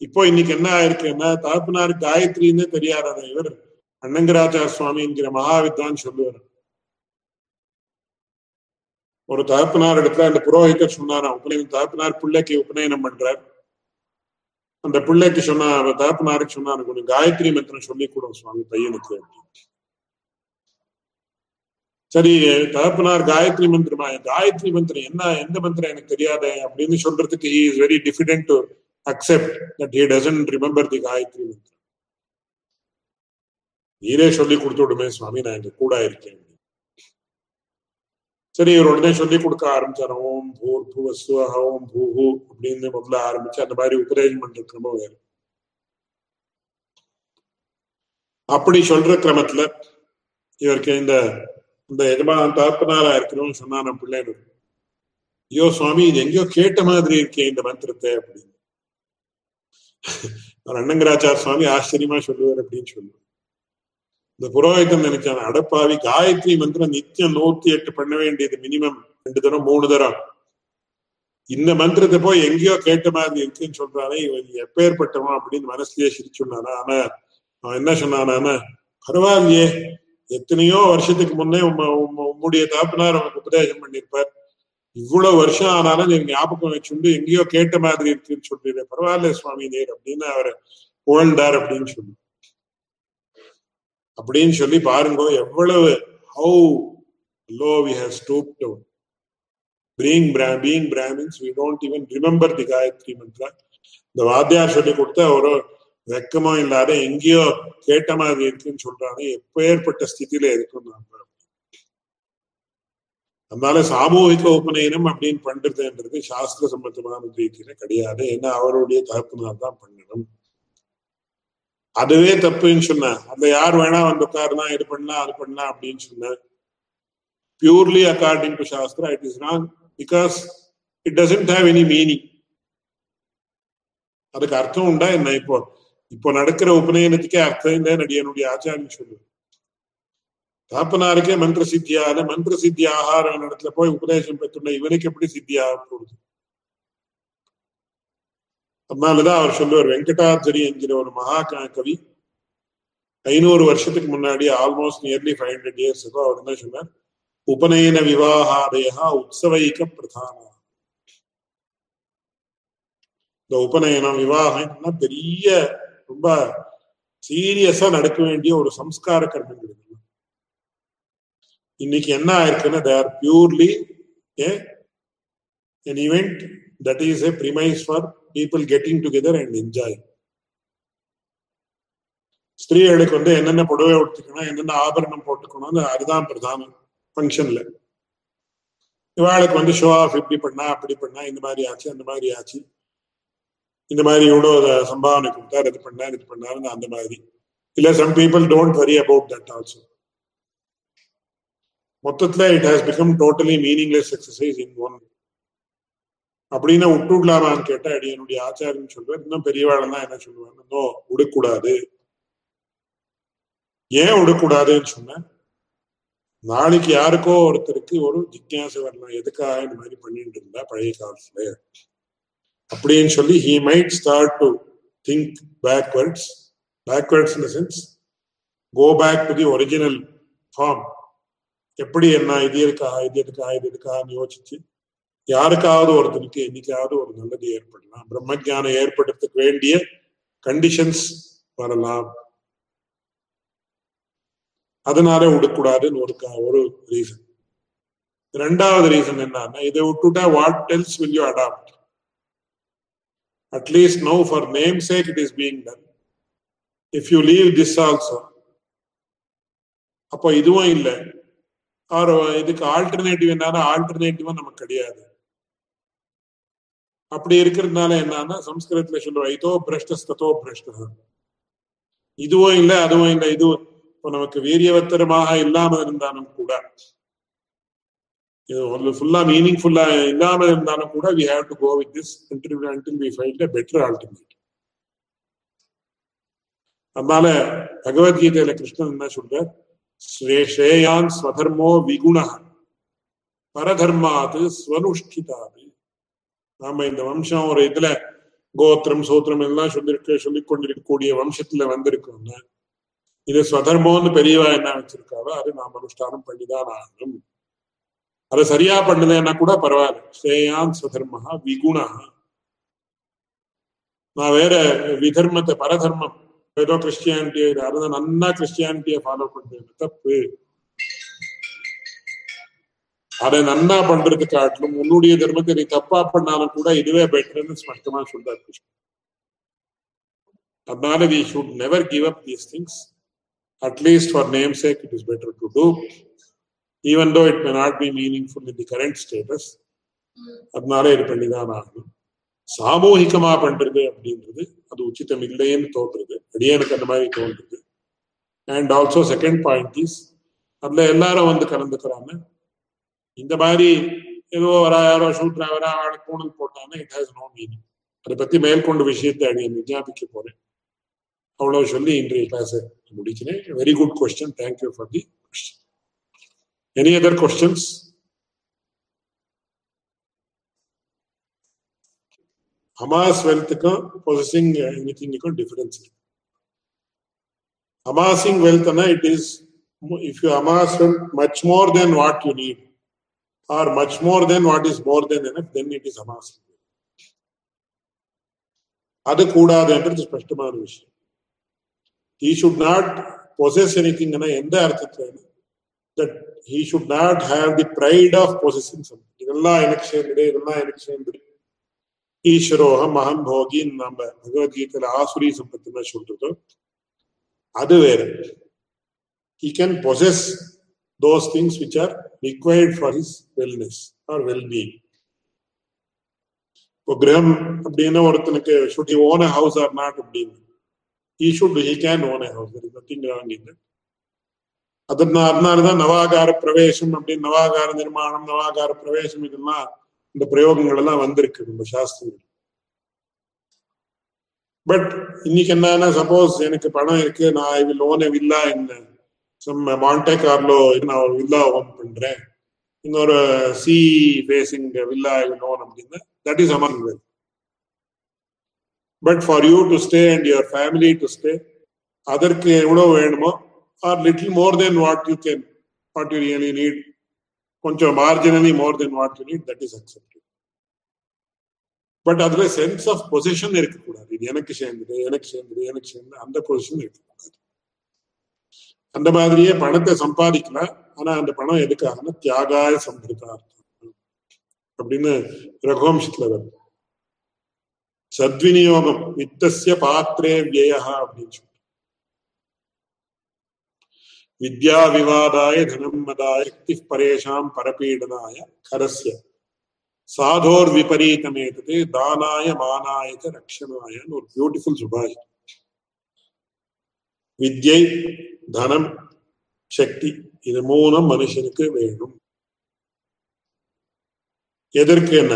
Speaker 2: இப்போ இன்னைக்கு என்ன ஆயிருக்குன்னா தகப்பனாருக்கு காயத்ரின்னு தெரியாத இவர். அண்ணங்கராச்சார சுவாமிங்கிற மகாவித்வான் சொல்லுவார். ஒரு தகப்பனார் இடத்துல அந்த புரோஹிதர் சொன்னாராம் உபநயனம் தகப்பனார் பிள்ளைக்கு உபநயனம் பண்றார். அந்த பிள்ளைக்கு சொன்னா தகப்பனாருக்கு சொன்னாரு கொஞ்சம் காயத்ரி மந்திரம் சொல்லி கூட சுவாமி பையனுக்கு சரி தகப்பனார் காயத்ரி மந்திரமா காயத்ரி மந்திரம் என்ன? எந்த மந்திரம் எனக்கு தெரியாத அப்படின்னு சொல்றதுக்கு is very diffident accept that he doesn't remember the Gayatri mantra. நீரே சொல்லி கொடுத்து விடுமே சுவாமி நான் இங்க கூட இருக்கேன். சரி இவர் உடனே சொல்லி கொடுக்க ஆரம்பிச்சார். ஓம் பூர் புவஸ்து ஓம் பூஹு அப்படின்னு முதல்ல ஆரம்பிச்சு அந்த மாதிரி உபதேசம் பண்ற கிரமம் வேறு அப்படி சொல்ற கிரமத்துல இவருக்கு இந்த இந்த எஜமா தகப்பனாரா இருக்கிறவங்க சொன்னான பிள்ளைன்னு ஐயோ சுவாமி இது எங்கேயோ கேட்ட மாதிரி இருக்கேன் இந்த மந்திரத்தை அப்படின்னு. அண்ணங்கராச்சார் சுவாமி ஆச்சரியமா சொல்லுவார் அப்படின்னு சொல்லுவார். இந்த புரோகிதம் நினைச்சான் அடப்பாவி காயத்ரி மந்திரம் நித்தியம் நூத்தி எட்டு பண்ண வேண்டியது மினிமம் ரெண்டு தரம் மூணு தரம். இந்த மந்திரத்தை போய் எங்கேயோ கேட்ட மாதிரி இருக்குன்னு சொல்றானே இவன் எப்பேற்பட்டவன் அப்படின்னு மனசுலயே சிரிச்சுனானா ஆனா அவன் என்ன சொன்னானா பரவாயில்லையே எத்தனையோ வருஷத்துக்கு முன்னே உம்முடைய தாப்பினார் அவனுக்கு உபதேசம் பண்ணியிருப்பார். இவ்வளவு வருஷம் ஆனாலும் நீங்க ஞாபகம் வச்சுண்டு எங்கேயோ கேட்ட மாதிரி இருக்குன்னு சொல்றீங்க பரவாயில்ல சுவாமி நேர் அப்படின்னு அவர் புகழ்ந்தார் அப்படின்னு சொல்லி. அப்படின்னு சொல்லி பாருங்க எவ்வளவு how low we have stoop down being being Brahmins we don't even remember the Gayatri mantra இந்த வாத்தியார் சொல்லி கொடுத்த ஒரு வெக்கமும் இல்லாத எங்கேயோ கேட்ட மாதிரி இருக்குன்னு சொல்றாங்க. எப்பேற்பட்ட ஸ்திதியில இருக்கும் நம்ம அதனால சாமூகிக உபநயனம் அப்படின்னு பண்றதுன்றது சாஸ்திர சம்பந்தமான ரீதியில கிடையாது. ஏன்னா அவருடைய தகப்பனார் தான் பண்ணணும். அதுவே தப்புன்னு சொன்ன அந்த யார் வேணா வந்து உட்காருனா இது பண்ணலாம் அது பண்ணலாம் அப்படின்னு சொன்ன purely according to shastra it is not because it doesn't have any meaning அதுக்கு அர்த்தம் உண்டா என்ன இப்போ? இப்போ நடக்கிற உபநயனத்துக்கே அர்த்தம் இல்லை என்னுடைய ஆச்சாரியம் சொல்லுவேன் தாப்பனாருக்கே மந்திர சித்தியால மந்திர சித்தி ஆகாரம் இடத்துல போய் உபதேசம் பெற்றுள்ள இவனுக்கு எப்படி சித்தியாக போகுது? அதனாலதான் அவர் சொல்லுவார் வெங்கடாச்சரி என்கிற ஒரு மகா கவி ஐநூறு வருஷத்துக்கு முன்னாடி almost nearly five hundred years அவர் என்ன சொன்னார்? உபநயன விவாகாதயா உற்சவைக்க பிரதான. இந்த உபநயனம் விவாகம் பெரிய ரொம்ப சீரியஸா நடக்க வேண்டிய ஒரு சம்ஸ்கார கர்மங்கள். இன்னைக்கு என்ன ஆயிருக்குன்னா they are purely a an event that is a premise for people getting together and enjoy ஸ்திரீகளுக்கு வந்து என்னென்ன புடவை உடுத்திக்கணும் என்னென்ன ஆபரணம் போட்டுக்கணும் அதுதான் பிரதானம் ஃபங்க்ஷன்ல இவாளுக்கு வந்து ஷோ ஆஃப் இப்படி பண்ணா அப்படி பண்ணா இந்த மாதிரி ஆச்சு அந்த மாதிரி ஆச்சு. இந்த மாதிரி இவ்வளோ சம்பாவனை கொடுத்தா இது பண்ணா இது பண்ணாருன்னு அந்த மாதிரி. இல்ல some people don't worry about that also மொத்தத்துல it has become totally meaningless exercise in one அப்படின்னு விட்டுடலாமான்னு கேட்டா அடி என்னுடைய ஆச்சாரியன் சொல்றாரு. இன்னும் பெரியவாளெல்லாம் என்ன சொல்லுவாங்க? இன்னும் விடக்கூடாது. ஏன் விடக்கூடாதுன்னு சொன்னேன் நாளைக்கு யாருக்கோ ஒருத்தருக்கு ஒரு ஜிக்யாசை வரலாம். எதுக்காக இந்த மாதிரி பண்ணிட்டு இருந்தா பழைய காலத்துல? அப்படின்னு சொல்லி he might start to think backwards backwards in sense go back to the original form எப்படி என்ன இது இருக்கா இது இருக்கா இது இருக்கான்னு யோசிச்சு யாருக்காவது ஒருத்தனுக்கு என்னைக்காவது ஒரு நல்லது ஏற்படலாம். பிரம்மஜானம் ஏற்படுறதுக்கு வேண்டிய கண்டிஷன்ஸ் வரலாம். அதனால விடக்கூடாதுன்னு ஒரு ஒரு ரீசன் ரெண்டாவது ரீசன் என்னன்னா இதை விட்டுட்டா what else will you adopt at least no for name sake it is being done if you leave this also அப்போ இதுவும் இல்லை. அவர் uh, இதுக்கு ஆல்டர்னேட்டிவ் என்னன்னா ஆல்டர்னேட்டிவா நமக்கு கிடையாது. அப்படி இருக்கிறதுனால என்னன்னா சம்ஸ்கிருதத்துல சொல்லுவோம் இதோ பிரஷ்டஸ்தோ பிரஷ்ட இதுவும் இல்லை அதுவும் இல்லை இதுவும் இப்போ நமக்கு வீரியவத்தரமாக இல்லாம இருந்தாலும் கூட இது ஒரு ஃபுல்லா மீனிங்ஃபுல்லா இல்லாம இருந்தாலும் கூட we have to go with this until until we find a better alternate அதனால பகவத்கீதையில கிருஷ்ணன் என்ன சொல்றார்? ஸ்ரேயான் ஸ்வதர்மோ விகுண பரதர்மாத்து ஸ்வனுஷ்டிதாது நாம இந்த வம்சம் ஒரு இதுல கோத்திரம் சூத்திரம் எல்லாம் சொல்லிருக்க சொல்லிக் கொண்டிருக்கக்கூடிய வம்சத்துல வந்திருக்கோம்னா இது ஸ்வதர்மோன்னு பெரியவா என்ன வச்சிருக்காரோ அது நாம் அனுஷ்டானம் பண்ணிதான் ஆகணும். அதை சரியா பண்ணலன்னா கூட பரவாயில்ல. ஸ்ரேயான் ஸ்வதர்மஹா விகுணா நான் வேற விதர்மத்தை பரதர்மம் ஏதோ கிறிஸ்டியானிட்டி அதை நன்னா கிறிஸ்டியானிட்டியை ஃபாலோ பண்றது தப்பு. அதை நன்னா பண்றது காட்டிலும் உன்னுடைய தர்மத்தை நீ தப்பா பண்ணாலும் கூட இதுவே பெட்டர்னு ஸ்பஷ்டமா சொல்றாரு கிருஷ்ணன். அதனால we should never give up these things. At least for namesake it is better to do. Even though it may not be meaningful in the current status அதனால இது பண்ணிதான் ஆகணும். சாமூகிகமா பண்றது அப்படின்றது அது உச்சிதம் இல்லைன்னு தோன்றுறது அடியனுக்கு அந்த மாதிரி தோன்றுது. And also second point is அதுல எல்லாரும் வந்து கலந்துக்கிறாங்க. இந்த மாதிரி ஏதோ வரா யாரோ ஷூட்ரா வரா அவளுக்கு பூணல் போட்டாங்கன்னா இட் ஹாஸ் நோ மீனிங் அதை பத்தி மேற்கொண்டு விஷயத்தை அடியன் விஜாபிக்க போறேன். அவ்வளவு சொல்லி இன்றைய கிளாஸ் முடிக்கிறேன். Very good question thank you for the question any other questions அமாஸ் வெல்த்துக்கும் possessing any திங்குக்கும் difference இருக்கு amassing wealth na it is if you amass wealth much more than what you need or much more than what is more than enough then it is amassing அது கூடாதுன்றது ஸ்பஷ்டமான விஷயம் he should not possess anything னா எந்த அர்த்தத்துல that he should not have the pride of possessing something இதெல்லாம் எனக்கு சேர்ந்துடு இதெல்லாம் எனக்கு சேர்ந்துடு ஈஸ்வரோகம் அகம் போகின்னு நம்ம பகவத்கீதையில ஆசுரி சம்பத்துனா சொல்றதோ. அது வேற. He can possess those things which are required for his wellness or wellbeing இப்போ கிரகம் அப்படின்னா ஒருத்தனுக்கு should he own a house or not அப்படின்னு. He should he can own a house nothing wrong இல்லை அதனால அதனாலதான் நவாகார பிரவேசம் அப்படின்னு நவாகார நிர்மாணம் நவாகார பிரவேசம் இதெல்லாம் இந்த பிரயோகங்கள் எல்லாம் வந்திருக்கு நம்ம சாஸ்திரங்கள். பட் இன்னைக்கு என்னன்னா சப்போஸ் எனக்கு பணம் இருக்கு நான் ஐ வில் ஓன் வில்லா என்ன? சம் மாண்டே கார்லோ நான் ஒரு வில்லா ஓன் பண்றேன். இன்னொரு sea facing villa I will own அப்படின்னா that is among well but for you to stay and your family to stay அதற்கு எவ்வளவு வேணுமோ or little more than what you can what you really need கொஞ்சம் marginally more than what you that is accepted but அதுல சென்ஸ் ஆஃப் பொசிஷன் இருக்கக்கூடாது. இது எனக்கு சேர்ந்தது எனக்கு சேர்ந்தது எனக்கு சேர்ந்தது அந்த பொசிஷன் இருக்கக்கூடாது. அந்த மாதிரியே பணத்தை சம்பாதிக்கலாம் ஆனா அந்த பணம் எதுக்காகனா தியாகாய சம்பிரதார்த்தம் அப்படின்னு ரகுவம்சத்துல வருது. சத்விநியோகம் வித்தசிய பாத்திரே வியா அப்படின்னு சொல்லி. வித்யா விவாதாய தனம் மதாய சக்தி பரேஷாம் பரபீடனாய கரஸ்ய சாதோர் விபரீதமேதது தானாய மானாய ரக்ஷனாய ஒரு பியூட்டிஃபுல் சுபாஷிதம் வித்யை தனம் சக்தி இது மூணும் மனுஷனுக்கு வேணும் எதற்கு என்ன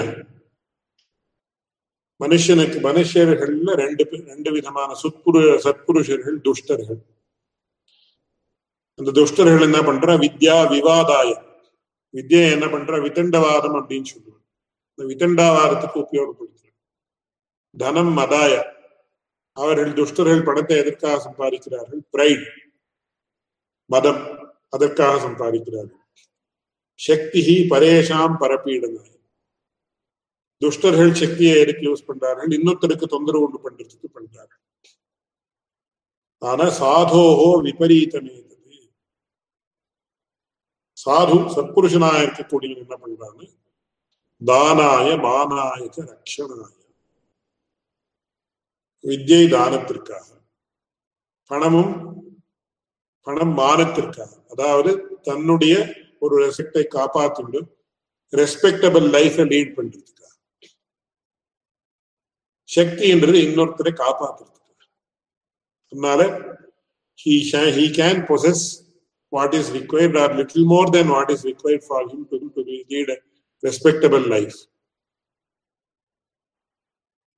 Speaker 2: மனுஷனுக்கு மனுஷர்கள்ல ரெண்டு ரெண்டு விதமான சுத்புரு சத்புருஷர்கள் துஷ்டர்கள் அந்த துஷ்டர்கள் என்ன பண்ற? வித்யா விவாதாய. வித்யா என்ன பண்ற? விதண்டவாதம் அப்படின்னு சொல்லுவாங்க. இந்த விதண்டாவாதத்துக்கு உபயோகப்படுத்துறாங்க. தனம் மதாய. அவர்கள் துஷ்டர்கள் பணத்தை எதற்காக சம்பாதிக்கிறார்கள்? பிரைட் மதம் அதற்காக சம்பாதிக்கிறார்கள். சக்தி பரேஷாம் பரப்பீடனாய் துஷ்டர்கள் சக்தியை எதுக்கு யூஸ் பண்றார்கள்? இன்னொருத்தருக்கு தொந்தரவு உண்டு பண்றதுக்கு பண்றார்கள். ஆனா சாதோஹோ விபரீதமே சாது சத்புருஷனாக இருக்கக்கூடிய என்ன பண்றாங்க தானாய மானாயக ரக்ஷனாய. வித்யை தானத்திற்காக. பணமும் பணம் மானத்திற்காக. அதாவது தன்னுடைய ஒரு ரெசெக்டை காப்பாத்திண்டு ரெஸ்பெக்டபிள் லைஃபை லீட் பண்றதுக்காக. சக்தின்றது இன்னொருத்தரை காப்பாத்துறதுக்காக. அதனால he he can possess what is required or little more than what is required for him to, to lead a respectable life.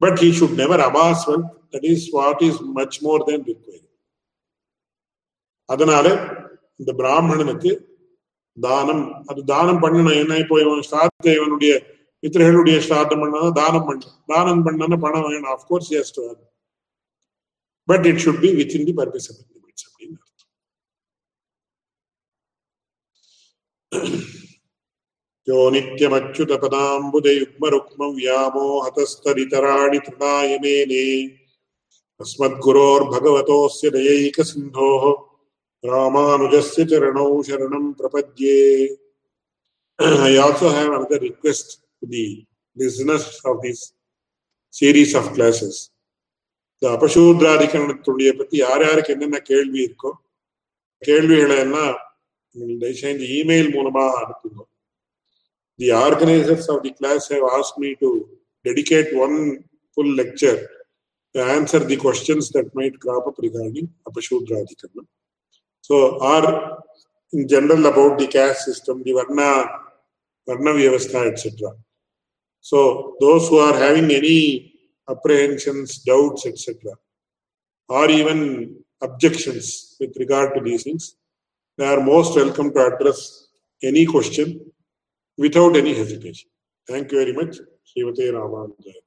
Speaker 2: But he should never amass wealth. That is what is much more than required. அதனால இந்த பிராமணனுக்கு தானம் அது தானம் பண்ணணும் என்ன இப்போ இவன் ஸ்ராத்த இவனுடைய பித்திரைகளுடைய ஸ்ராத்தம் பண்ணா தானம் பண்ண தானம் பண்ணனா பணம் வேணும் of course yes to but it should be within the permissible यो नित्यमच्युतपदाम्बुजयुग्मरुक्मं व्यामोहतस्तरितराणि तृणाय मेने अस्मद्गुरोर्भगवतोऽस्य दयैकसिन्धोः रामानुजस्य चरणौ शरणं प्रपद्ये I also have another request to the listeners of this series of classes. இந்த அபசூத்ராதிகரணத்துடைய பத்தி யார் யாருக்கு என்னென்ன கேள்வி இருக்கோ கேள்விகளை எல்லாம் நீங்கள் தயவு செஞ்சு இமெயில் மூலமா அனுப்புங்க the organisers of the class have ask me to dedicate one full lecture to answer the questions that might crop up regarding Apashudradikaranam. So, or in general about the caste system, the Varna, Varna Vyavastha, etc. So, those who are having any apprehensions, doubts, etc., or even objections with regard to these things, they are most welcome to address any question without any hesitation. Thank you very much. Srimate Ramanujaya.